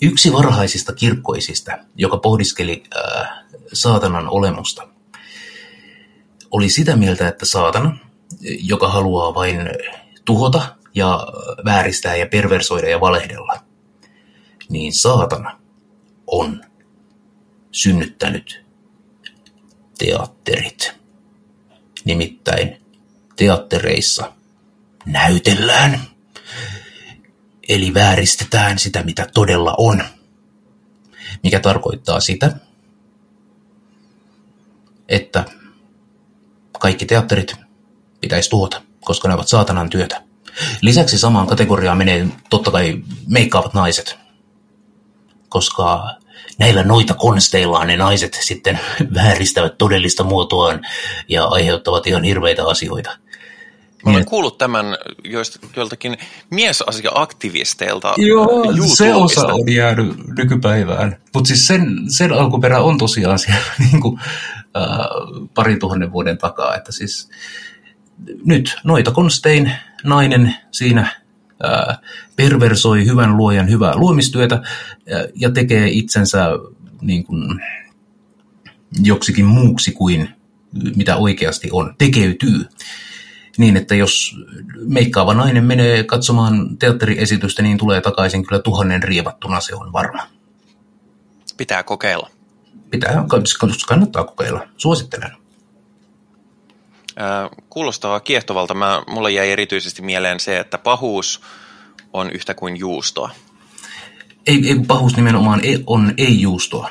yksi varhaisista kirkkoisista, joka pohdiskeli ää, saatanan olemusta, oli sitä mieltä, että saatana, joka haluaa vain tuhota ja vääristää ja perversoida ja valehdella, niin saatana on synnyttänyt teatterit. Nimittäin teattereissa näytellään, eli vääristetään sitä, mitä todella on, mikä tarkoittaa sitä, että kaikki teatterit pitäisi tuhota, koska ne ovat saatanan työtä. Lisäksi samaan kategoriaan menee totta kai meikkaavat naiset, koska näillä noita konsteillaan ne naiset sitten vääristävät todellista muotoaan ja aiheuttavat ihan hirveitä asioita. Mä olen niin. kuullut tämän joista, joiltakin miesasia-aktivisteilta. Joo, se osa on jäänyt nykypäivään. Mutta siis sen, sen alkuperä on tosiaan siellä niin kuin, äh, parin tuhannen vuoden takaa. Että siis nyt noita konstein nainen siinä perversoi hyvän luojan hyvää luomistyötä ää, ja tekee itsensä niin kuin, joksikin muuksi kuin mitä oikeasti on, tekeytyy. Niin, että jos meikkaava nainen menee katsomaan teatteriesitystä, niin tulee takaisin kyllä tuhannen rievattuna, se on varma. Pitää kokeilla. Pitää, kannattaa kokeilla. Suosittelen. Kuulostaa kiehtovalta. Mä, mulle jäi erityisesti mieleen se, että pahuus on yhtä kuin juustoa. Ei, ei pahuus nimenomaan ei, on ei-juustoa.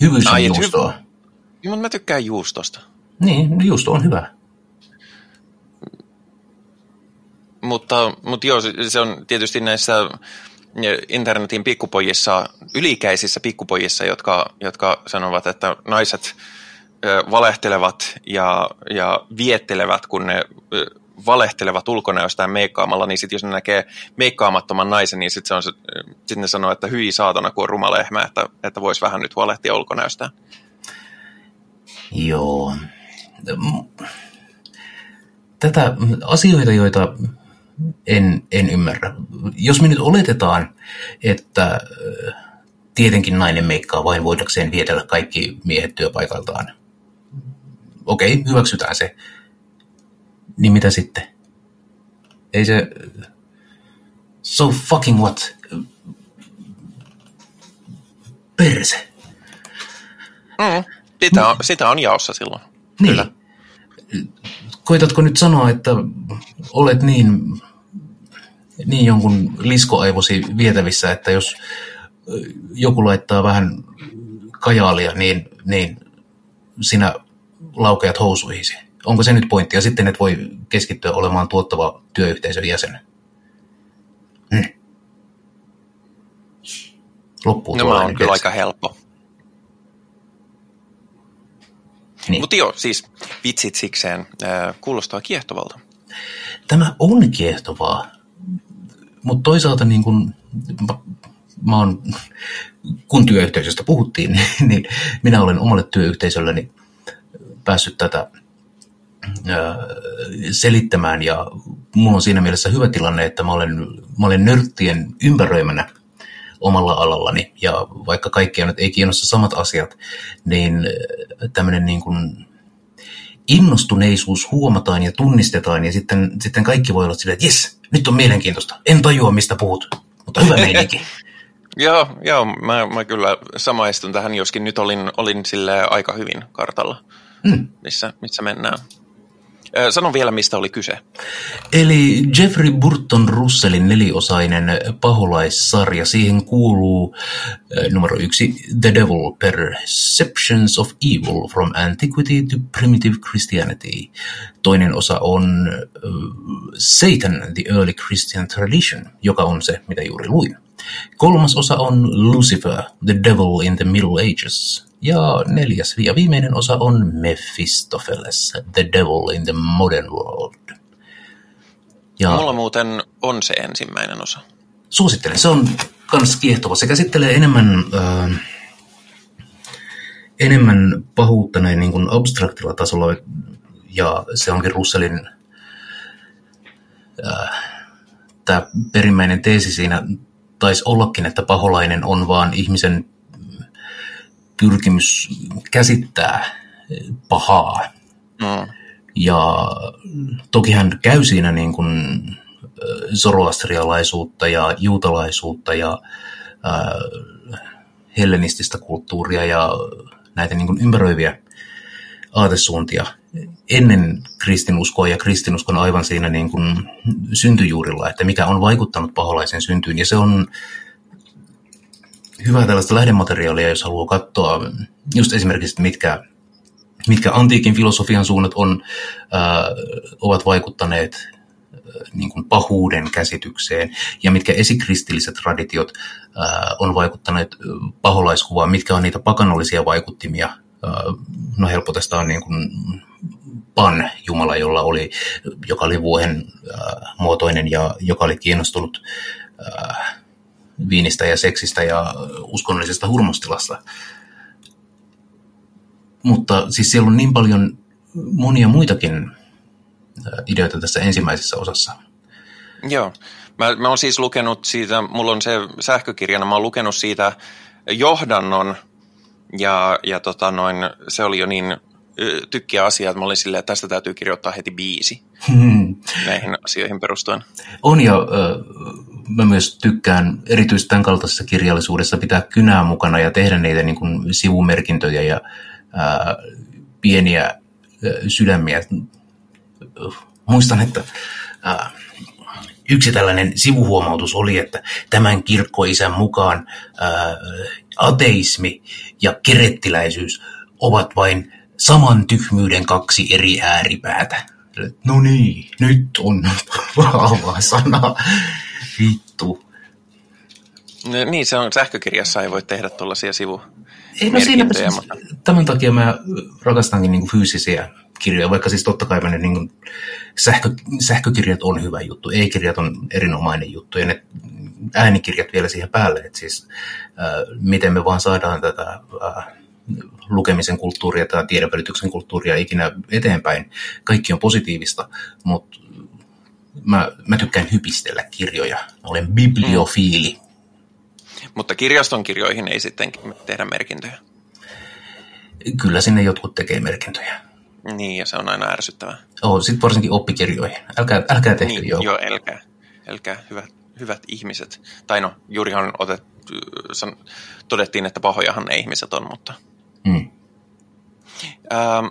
Hyvyys on Ai, juustoa. Hy... Mutta mä tykkään juustosta. Niin, juusto on hyvä. Mutta, mutta joo, se on tietysti näissä internetin pikkupojissa, ylikäisissä pikkupojissa, jotka, jotka sanovat, että naiset valehtelevat ja, ja viettelevät, kun ne valehtelevat ulkona jostain meikkaamalla, niin sitten jos ne näkee meikkaamattoman naisen, niin sitten sit ne sanoo, että hyi saatana, kun on ruma lehmä, että, että voisi vähän nyt valehtia ulkonäöstään. Joo. Tätä asioita, joita en, en ymmärrä. Jos me nyt oletetaan, että tietenkin nainen meikkaa vain voidakseen vietellä kaikki miehet työpaikaltaan, okei, okay, hyväksytään se. Niin mitä sitten? Ei se... So fucking what? Perse. Mm, sitä, on, sitä on jaossa silloin. Niin. Kyllä. Koitatko nyt sanoa, että olet niin, niin jonkun liskoaivosi vietävissä, että jos joku laittaa vähän kajaalia, niin, niin sinä laukeat housuihisi. Onko se nyt pointti? Ja sitten et voi keskittyä olemaan tuottava työyhteisön jäsen. Hmm. Loppuu no, on kyllä aika helppo. Niin. Mutta joo, siis vitsit sikseen äh, kuulostaa kiehtovalta. Tämä on kiehtovaa, mutta toisaalta niin kun, mä, mä oon, kun työyhteisöstä puhuttiin, niin, niin minä olen omalle työyhteisölleni päässyt tätä selittämään. Ja mulla on siinä mielessä hyvä tilanne, että mä olen, mä olen nörttien ympäröimänä omalla alallani. Ja vaikka kaikkia nyt ei kiinnosta samat asiat, niin tämmöinen niin kuin innostuneisuus huomataan ja tunnistetaan. Ja sitten, sitten kaikki voi olla silleen, että jes, nyt on mielenkiintoista, en tajua mistä puhut, mutta hyvä meininki. joo, joo mä, mä kyllä samaistun tähän, joskin nyt olin, olin sille aika hyvin kartalla mm. missä, missä mennään. Sano vielä, mistä oli kyse. Eli Jeffrey Burton Russellin neliosainen paholaissarja. Siihen kuuluu numero yksi The Devil, Perceptions of Evil from Antiquity to Primitive Christianity. Toinen osa on Satan, The Early Christian Tradition, joka on se, mitä juuri luin. Kolmas osa on Lucifer, The Devil in the Middle Ages. Ja neljäs ja viimeinen osa on Mephistopheles, The Devil in the Modern World. Ja Mulla muuten on se ensimmäinen osa. Suosittelen, se on kans kiehtova. Se käsittelee enemmän, äh, enemmän pahuutta näin niin kuin abstraktilla tasolla, ja se onkin Russellin äh, tämä perimmäinen teesi siinä taisi ollakin, että paholainen on vaan ihmisen pyrkimys käsittää pahaa. Mm. Ja toki hän käy siinä niin kuin zoroastrialaisuutta ja juutalaisuutta ja ää, hellenististä kulttuuria ja näitä niin kuin ympäröiviä aatesuuntia ennen kristinuskoa ja kristinuskon aivan siinä niin kuin syntyjuurilla, että mikä on vaikuttanut paholaisen syntyyn. Ja se on hyvä tällaista lähdemateriaalia, jos haluaa katsoa just esimerkiksi, mitkä, mitkä antiikin filosofian suunnat on, ää, ovat vaikuttaneet niin kuin pahuuden käsitykseen ja mitkä esikristilliset traditiot ää, on vaikuttaneet paholaiskuvaan, mitkä on niitä pakanallisia vaikuttimia. Ää, no on niin kuin Pan, Jumala, jolla oli, joka oli vuohen ää, muotoinen ja joka oli kiinnostunut ää, viinistä ja seksistä ja uskonnollisesta hurmostilasta. Mutta siis siellä on niin paljon monia muitakin ideoita tässä ensimmäisessä osassa. Joo. Mä, mä oon siis lukenut siitä, mulla on se sähkökirjana, mä oon lukenut siitä johdannon ja, ja tota noin, se oli jo niin tykkiä asia, että mä olin silleen, että tästä täytyy kirjoittaa heti biisi hmm. näihin asioihin perustuen. On ja mä myös tykkään erityisesti tämän kaltaisessa kirjallisuudessa pitää kynää mukana ja tehdä niitä niin kuin sivumerkintöjä ja ää, pieniä ää, sydämiä. Muistan, että ää, yksi tällainen sivuhuomautus oli, että tämän kirkkoisän mukaan ää, ateismi ja kerettiläisyys ovat vain saman tyhmyyden kaksi eri ääripäätä. No niin, nyt on vahva sana. Vittu. No, niin, se on sähkökirjassa, ei voi tehdä tuollaisia sivu. Ei, no siinä, siis, mutta... Tämän takia mä rakastankin niin fyysisiä kirjoja, vaikka siis totta kai ne niin sähkö, sähkökirjat on hyvä juttu, e-kirjat on erinomainen juttu ja ne äänikirjat vielä siihen päälle, että siis äh, miten me vaan saadaan tätä äh, lukemisen kulttuuria tai tiedonvälityksen kulttuuria ikinä eteenpäin. Kaikki on positiivista, mutta mä, mä tykkään hypistellä kirjoja. olen bibliofiili. Mm. Mutta kirjaston kirjoihin ei sitten tehdä merkintöjä. Kyllä sinne jotkut tekee merkintöjä. Niin, ja se on aina ärsyttävää. Oh, sitten varsinkin oppikirjoihin. Älkää, älkää tehkö niin, joo. Joo, älkää. Älkää, hyvät, hyvät ihmiset. Tai no, juurihan otet, san, todettiin, että pahojahan ne ihmiset on, mutta... Mm. Ähm,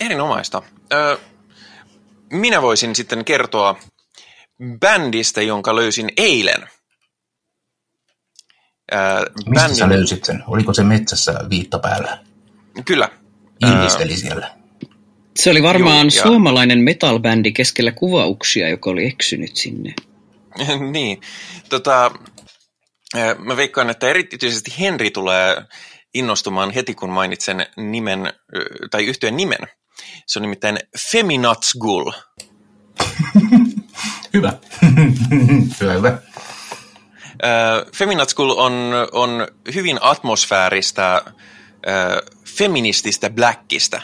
erinomaista. Äh, minä voisin sitten kertoa bändistä, jonka löysin eilen. Äh, Mistä bändin... sä löysit sen? Oliko se metsässä viitta päällä? Kyllä. Ilmisteli siellä. Se oli varmaan Joo, ja... suomalainen metalbändi keskellä kuvauksia, joka oli eksynyt sinne. niin. Tota, mä veikkaan, että erityisesti Henri tulee innostumaan heti, kun mainitsen nimen, tai yhtyön nimen. Se on nimittäin Feminatsgul. hyvä. hyvä, hyvä. Feminatsgul on, on hyvin atmosfääristä, feminististä blackista.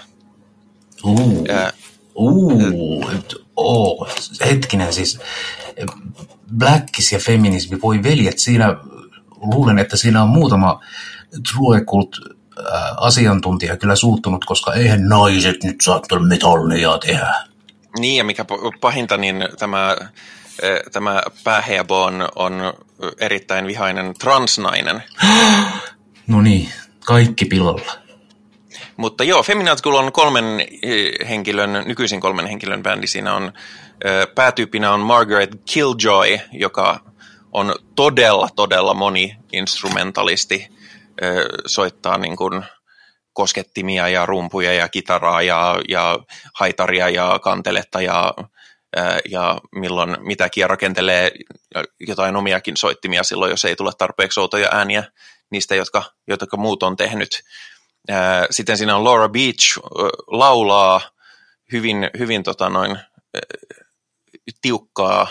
Uh, uh, oh, hetkinen siis. Blackis ja feminismi, voi veljet, siinä luulen, että siinä on muutama Truekult asiantuntija kyllä suuttunut, koska eihän naiset nyt saa metallia tehdä. Niin, ja mikä pahinta, niin tämä, tämä päähebo on, on erittäin vihainen transnainen. No niin, kaikki pilalla. Mutta joo, Feminat on kolmen henkilön, nykyisin kolmen henkilön bändi. Siinä on päätyyppinä on Margaret Killjoy, joka on todella, todella moni-instrumentalisti, soittaa niin kuin koskettimia ja rumpuja ja kitaraa ja, ja haitaria ja kanteletta ja, ja milloin mitäkin ja rakentelee jotain omiakin soittimia silloin, jos ei tule tarpeeksi outoja ääniä niistä, jotka, jotka muut on tehnyt. Sitten siinä on Laura Beach, laulaa hyvin, hyvin tota noin, tiukkaa,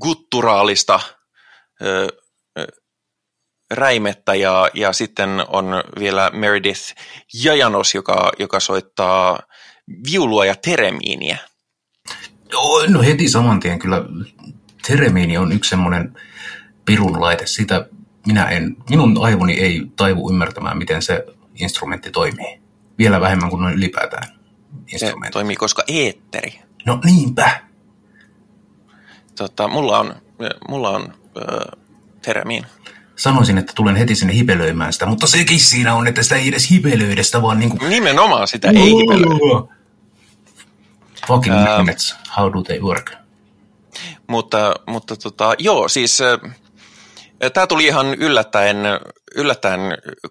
gutturaalista räimettä ja, ja sitten on vielä Meredith Jajanos, joka, joka soittaa viulua ja teremiiniä. No heti saman tien kyllä teremiini on yksi semmoinen pirun laite. Sitä minä en, minun aivoni ei taivu ymmärtämään, miten se instrumentti toimii. Vielä vähemmän kuin noin ylipäätään instrumentti. Se toimii koska eetteri. No niinpä. tota, mulla on, mulla on ö, teremiin. Sanoisin, että tulen heti sinne hipelöimään sitä, mutta sekin siinä on, että sitä ei edes hipelöidä, sitä vaan niin kuin... Nimenomaan sitä ei hipelöidä. Fucking um, magnets, how do they work? Mutta, mutta tota, joo, siis tämä tuli ihan yllättäen, yllättäen,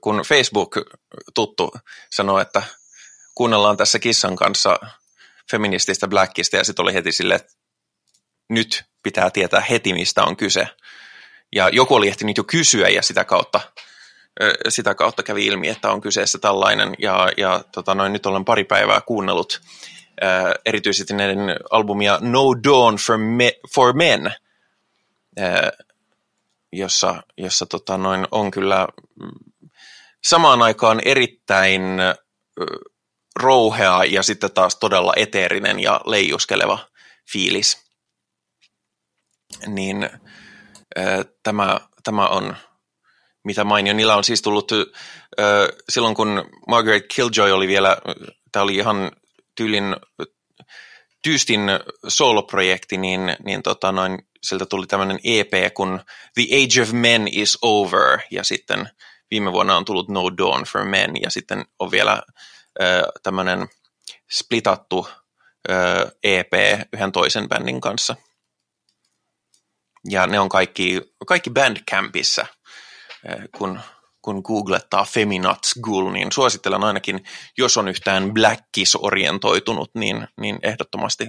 kun Facebook-tuttu sanoi, että kuunnellaan tässä kissan kanssa feminististä Blackista, ja sitten oli heti sille, että nyt pitää tietää heti, mistä on kyse. Ja joku oli ehtinyt jo kysyä, ja sitä kautta, sitä kautta kävi ilmi, että on kyseessä tällainen, ja, ja tota noin, nyt olen pari päivää kuunnellut erityisesti näiden albumia No Dawn for, Me, for Men, jossa, jossa tota noin, on kyllä samaan aikaan erittäin äh, rouhea ja sitten taas todella eteerinen ja leijuskeleva fiilis. Niin tämä, tämä on mitä mainio. Niillä on siis tullut silloin, kun Margaret Killjoy oli vielä, tämä oli ihan tyylin tyystin soloprojekti, niin, niin tota noin, sieltä tuli tämmöinen EP kun The Age of Men is Over, ja sitten viime vuonna on tullut No Dawn for Men, ja sitten on vielä äh, tämmöinen splitattu äh, EP yhden toisen bändin kanssa. Ja ne on kaikki, kaikki Bandcampissa, äh, kun kun googlettaa Feminats Gul, niin suosittelen ainakin, jos on yhtään Blackkiss-orientoitunut, niin, niin ehdottomasti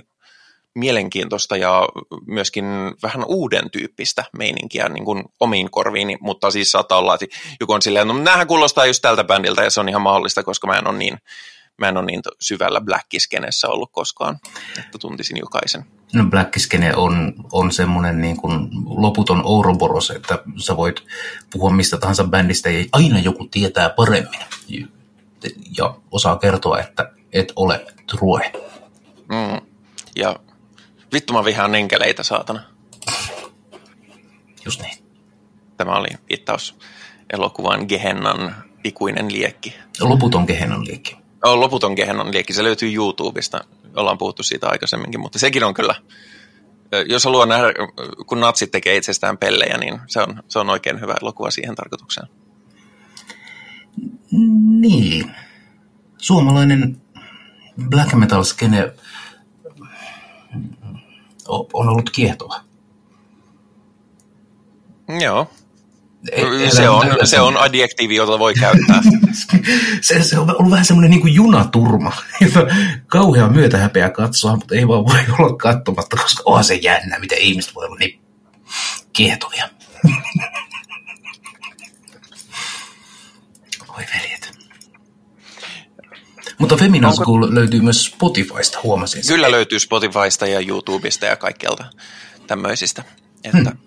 mielenkiintoista ja myöskin vähän uuden tyyppistä meininkiä niin kuin omiin korviin, mutta siis saattaa olla, että joku on silleen, no kuulostaa just tältä bändiltä ja se on ihan mahdollista, koska mä en ole niin, mä en ole niin syvällä Blackiskenessä ollut koskaan, että tuntisin jokaisen. No Blackiskene on, on semmoinen niin kuin loputon Ouroboros, että sä voit puhua mistä tahansa bändistä ja aina joku tietää paremmin ja osaa kertoa, että et ole true. Mm. Ja vittu mä vihaan enkeleitä, saatana. Just niin. Tämä oli viittaus elokuvan Gehennan ikuinen liekki. Loputon Gehennan liekki. On loputon Gehennan liekki. Se löytyy YouTubesta. Ollaan puhuttu siitä aikaisemminkin, mutta sekin on kyllä, jos haluaa nähdä, kun natsit tekee itsestään pellejä, niin se on, se on oikein hyvä elokuva siihen tarkoitukseen. Niin. Suomalainen black metal skene on ollut kiehtova. Joo. Ei, se, on, se on adjektiivi, jota voi käyttää. se, se on ollut vähän semmoinen niin kuin junaturma, jota kauhean myötähäpeä katsoa, mutta ei vaan voi olla katsomatta, koska onhan se jännä, miten ihmiset voi olla niin kiehtovia. Oi veljet. Mutta Femina School löytyy myös Spotifysta, huomasin. Kyllä löytyy Spotifysta ja YouTubesta ja kaikkialta tämmöisistä. Että hmm.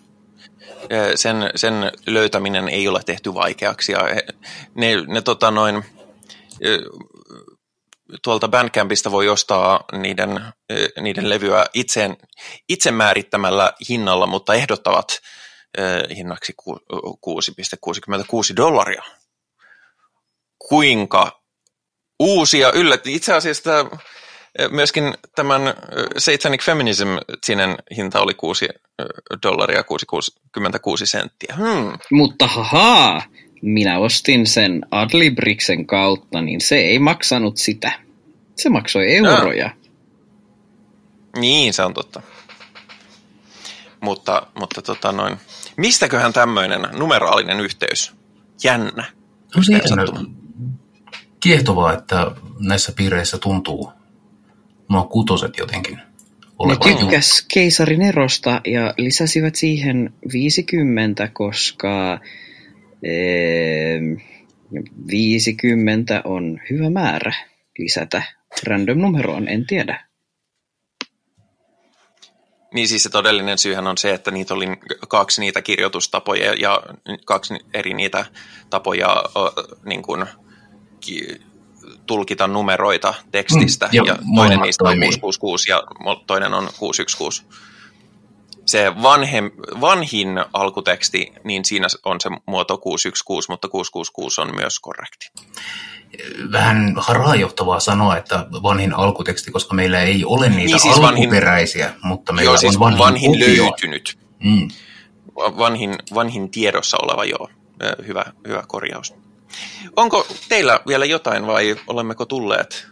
Sen, sen löytäminen ei ole tehty vaikeaksi. Ja ne, ne tota noin, tuolta Bandcampista voi ostaa niiden, niiden levyä itseen, itse määrittämällä hinnalla, mutta ehdottavat hinnaksi 6,66 dollaria. Kuinka uusia yllätti. Itse asiassa myöskin tämän Satanic Feminism sinen hinta oli 6 dollaria 66 senttiä. Hmm. Mutta haha, minä ostin sen Adlibriksen kautta, niin se ei maksanut sitä. Se maksoi euroja. Ja. Niin, se on totta. Mutta, mutta tota noin, mistäköhän tämmöinen numeraalinen yhteys? Jännä. No se kiehtovaa, että näissä piireissä tuntuu nuo kutoset jotenkin Ne tykkäs keisarin erosta ja lisäsivät siihen 50, koska ee, 50 on hyvä määrä lisätä random numeroon, en tiedä. Niin siis se todellinen syyhän on se, että niitä oli kaksi niitä kirjoitustapoja ja kaksi eri niitä tapoja niin kuin, tulkita numeroita tekstistä, mm, ja, ja toinen niistä on 666 ja toinen on 616. se vanhem, vanhin alkuteksti, niin siinä on se muoto 616, mutta 666 on myös korrekti. Vähän harhaanjohtavaa sanoa, että vanhin alkuteksti, koska meillä ei ole niitä niin siis alkuperäisiä, vanhin, mutta meillä joo, siis on vanhin, vanhin löytynyt. Mm. Vanhin, vanhin tiedossa oleva, joo. Hyvä, hyvä korjaus. Onko teillä vielä jotain vai olemmeko tulleet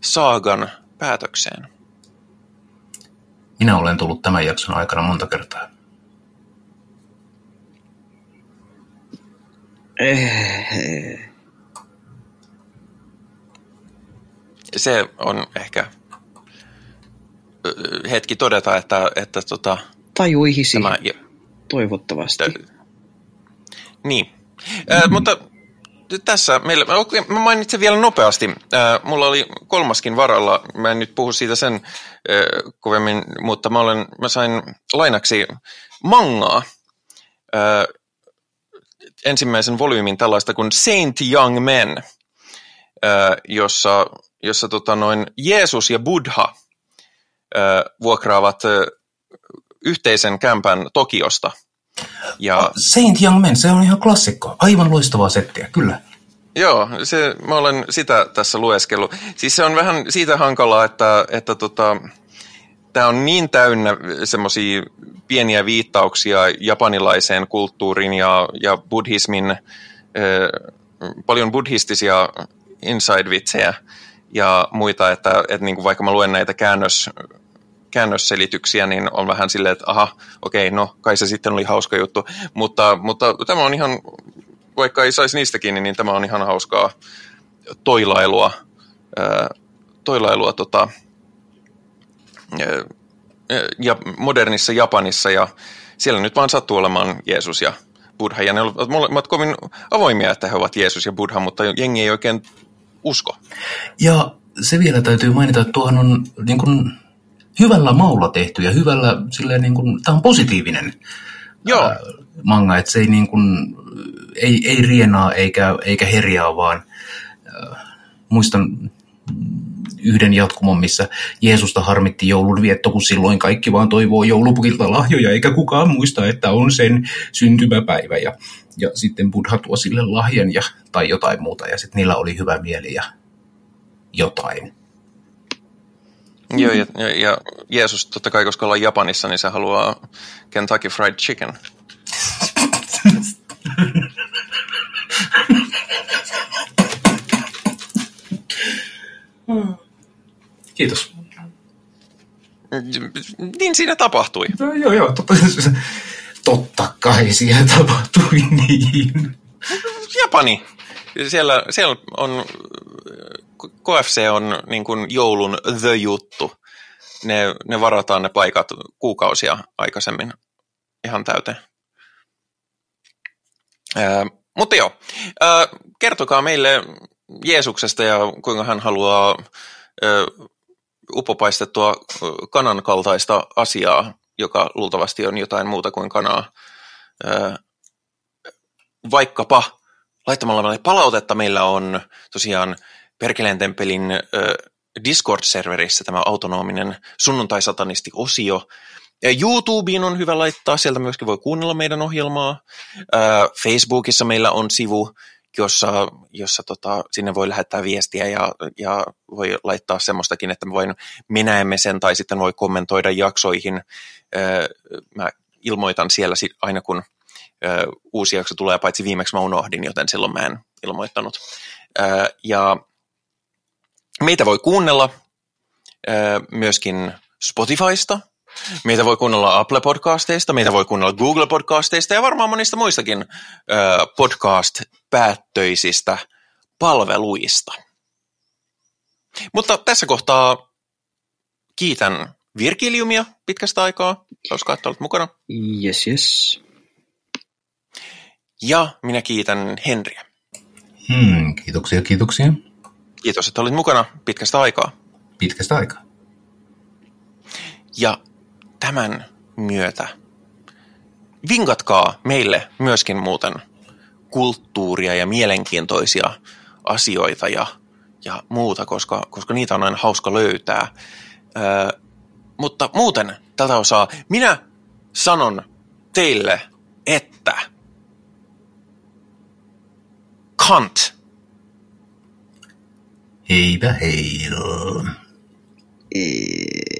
saagan päätökseen? Minä olen tullut tämän jakson aikana monta kertaa. Se on ehkä hetki todeta, että, että tota, tajuihisi tämä, toivottavasti. Niin, äh, mutta tässä meillä, mä mainitsen vielä nopeasti, äh, mulla oli kolmaskin varalla, mä en nyt puhu siitä sen äh, kovemmin, mutta mä, olen, mä sain lainaksi mangaa, äh, ensimmäisen volyymin tällaista kuin Saint Young Men, jossa, jossa tota noin Jeesus ja Buddha vuokraavat yhteisen kämpän Tokiosta – ja... Ah, Saint Young Men, se on ihan klassikko. Aivan loistavaa settiä, kyllä. Joo, se, mä olen sitä tässä lueskellut. Siis se on vähän siitä hankalaa, että, että tota, tämä on niin täynnä semmoisia pieniä viittauksia japanilaiseen kulttuuriin ja, ja buddhismin, äh, paljon buddhistisia inside-vitsejä ja muita, että, että niin kuin vaikka mä luen näitä käännös, käännösselityksiä, niin on vähän silleen, että aha, okei, no kai se sitten oli hauska juttu. Mutta, mutta tämä on ihan, vaikka ei saisi niistäkin, niin tämä on ihan hauskaa toilailua, toilailua tota, ja modernissa Japanissa ja siellä nyt vaan sattuu olemaan Jeesus ja Buddha. Ja ne ovat kovin avoimia, että he ovat Jeesus ja Buddha, mutta jengi ei oikein usko. Ja se vielä täytyy mainita, että tuohon on niin kuin hyvällä maulla tehty ja hyvällä, silleen niin kuin, tämä on positiivinen Joo. Ää, manga, että se ei, niin kuin, ei, ei rienaa eikä, eikä herjaa, vaan ää, muistan yhden jatkumon, missä Jeesusta harmitti joulun vietto, kun silloin kaikki vaan toivoo joulupukilta lahjoja, eikä kukaan muista, että on sen syntymäpäivä. Ja, ja sitten Buddha tuo sille lahjan ja, tai jotain muuta, ja sitten niillä oli hyvä mieli ja jotain. Joo, ja, ja, ja Jeesus totta kai, koska ollaan Japanissa, niin se haluaa Kentucky Fried Chicken. Kiitos. Niin siinä tapahtui. No, joo, joo, totta, totta kai siinä tapahtui niin. Japani. Siellä, siellä on KFC on niin kuin joulun the juttu. Ne, ne varataan ne paikat kuukausia aikaisemmin ihan täyteen. Ää, mutta joo, ää, kertokaa meille Jeesuksesta ja kuinka hän haluaa ää, upopaistettua kanan kaltaista asiaa, joka luultavasti on jotain muuta kuin kanaa. Ää, vaikkapa laittamalla meille palautetta meillä on tosiaan Perkeleen temppelin Discord-serverissä tämä autonominen sunnuntai-satanisti-osio. YouTubeen on hyvä laittaa, sieltä myöskin voi kuunnella meidän ohjelmaa. Facebookissa meillä on sivu, jossa, jossa tota, sinne voi lähettää viestiä ja, ja voi laittaa semmoistakin, että me voin, me näemme sen tai sitten voi kommentoida jaksoihin. Mä ilmoitan siellä aina, kun uusi jakso tulee, paitsi viimeksi mä unohdin, joten silloin mä en ilmoittanut. Ja Meitä voi kuunnella myöskin Spotifysta, meitä voi kuunnella Apple Podcasteista, meitä voi kuunnella Google Podcasteista ja varmaan monista muistakin podcast-päättöisistä palveluista. Mutta tässä kohtaa kiitän Virkiliumia pitkästä aikaa. Hauskaa, että olet mukana. Yes, yes. Ja minä kiitän Henriä. Hmm, kiitoksia, kiitoksia. Kiitos, että olit mukana pitkästä aikaa. Pitkästä aikaa. Ja tämän myötä vinkatkaa meille myöskin muuten kulttuuria ja mielenkiintoisia asioita ja, ja muuta, koska, koska niitä on aina hauska löytää. Ö, mutta muuten tältä osaa minä sanon teille, että Kant. Heipä heil. Ee,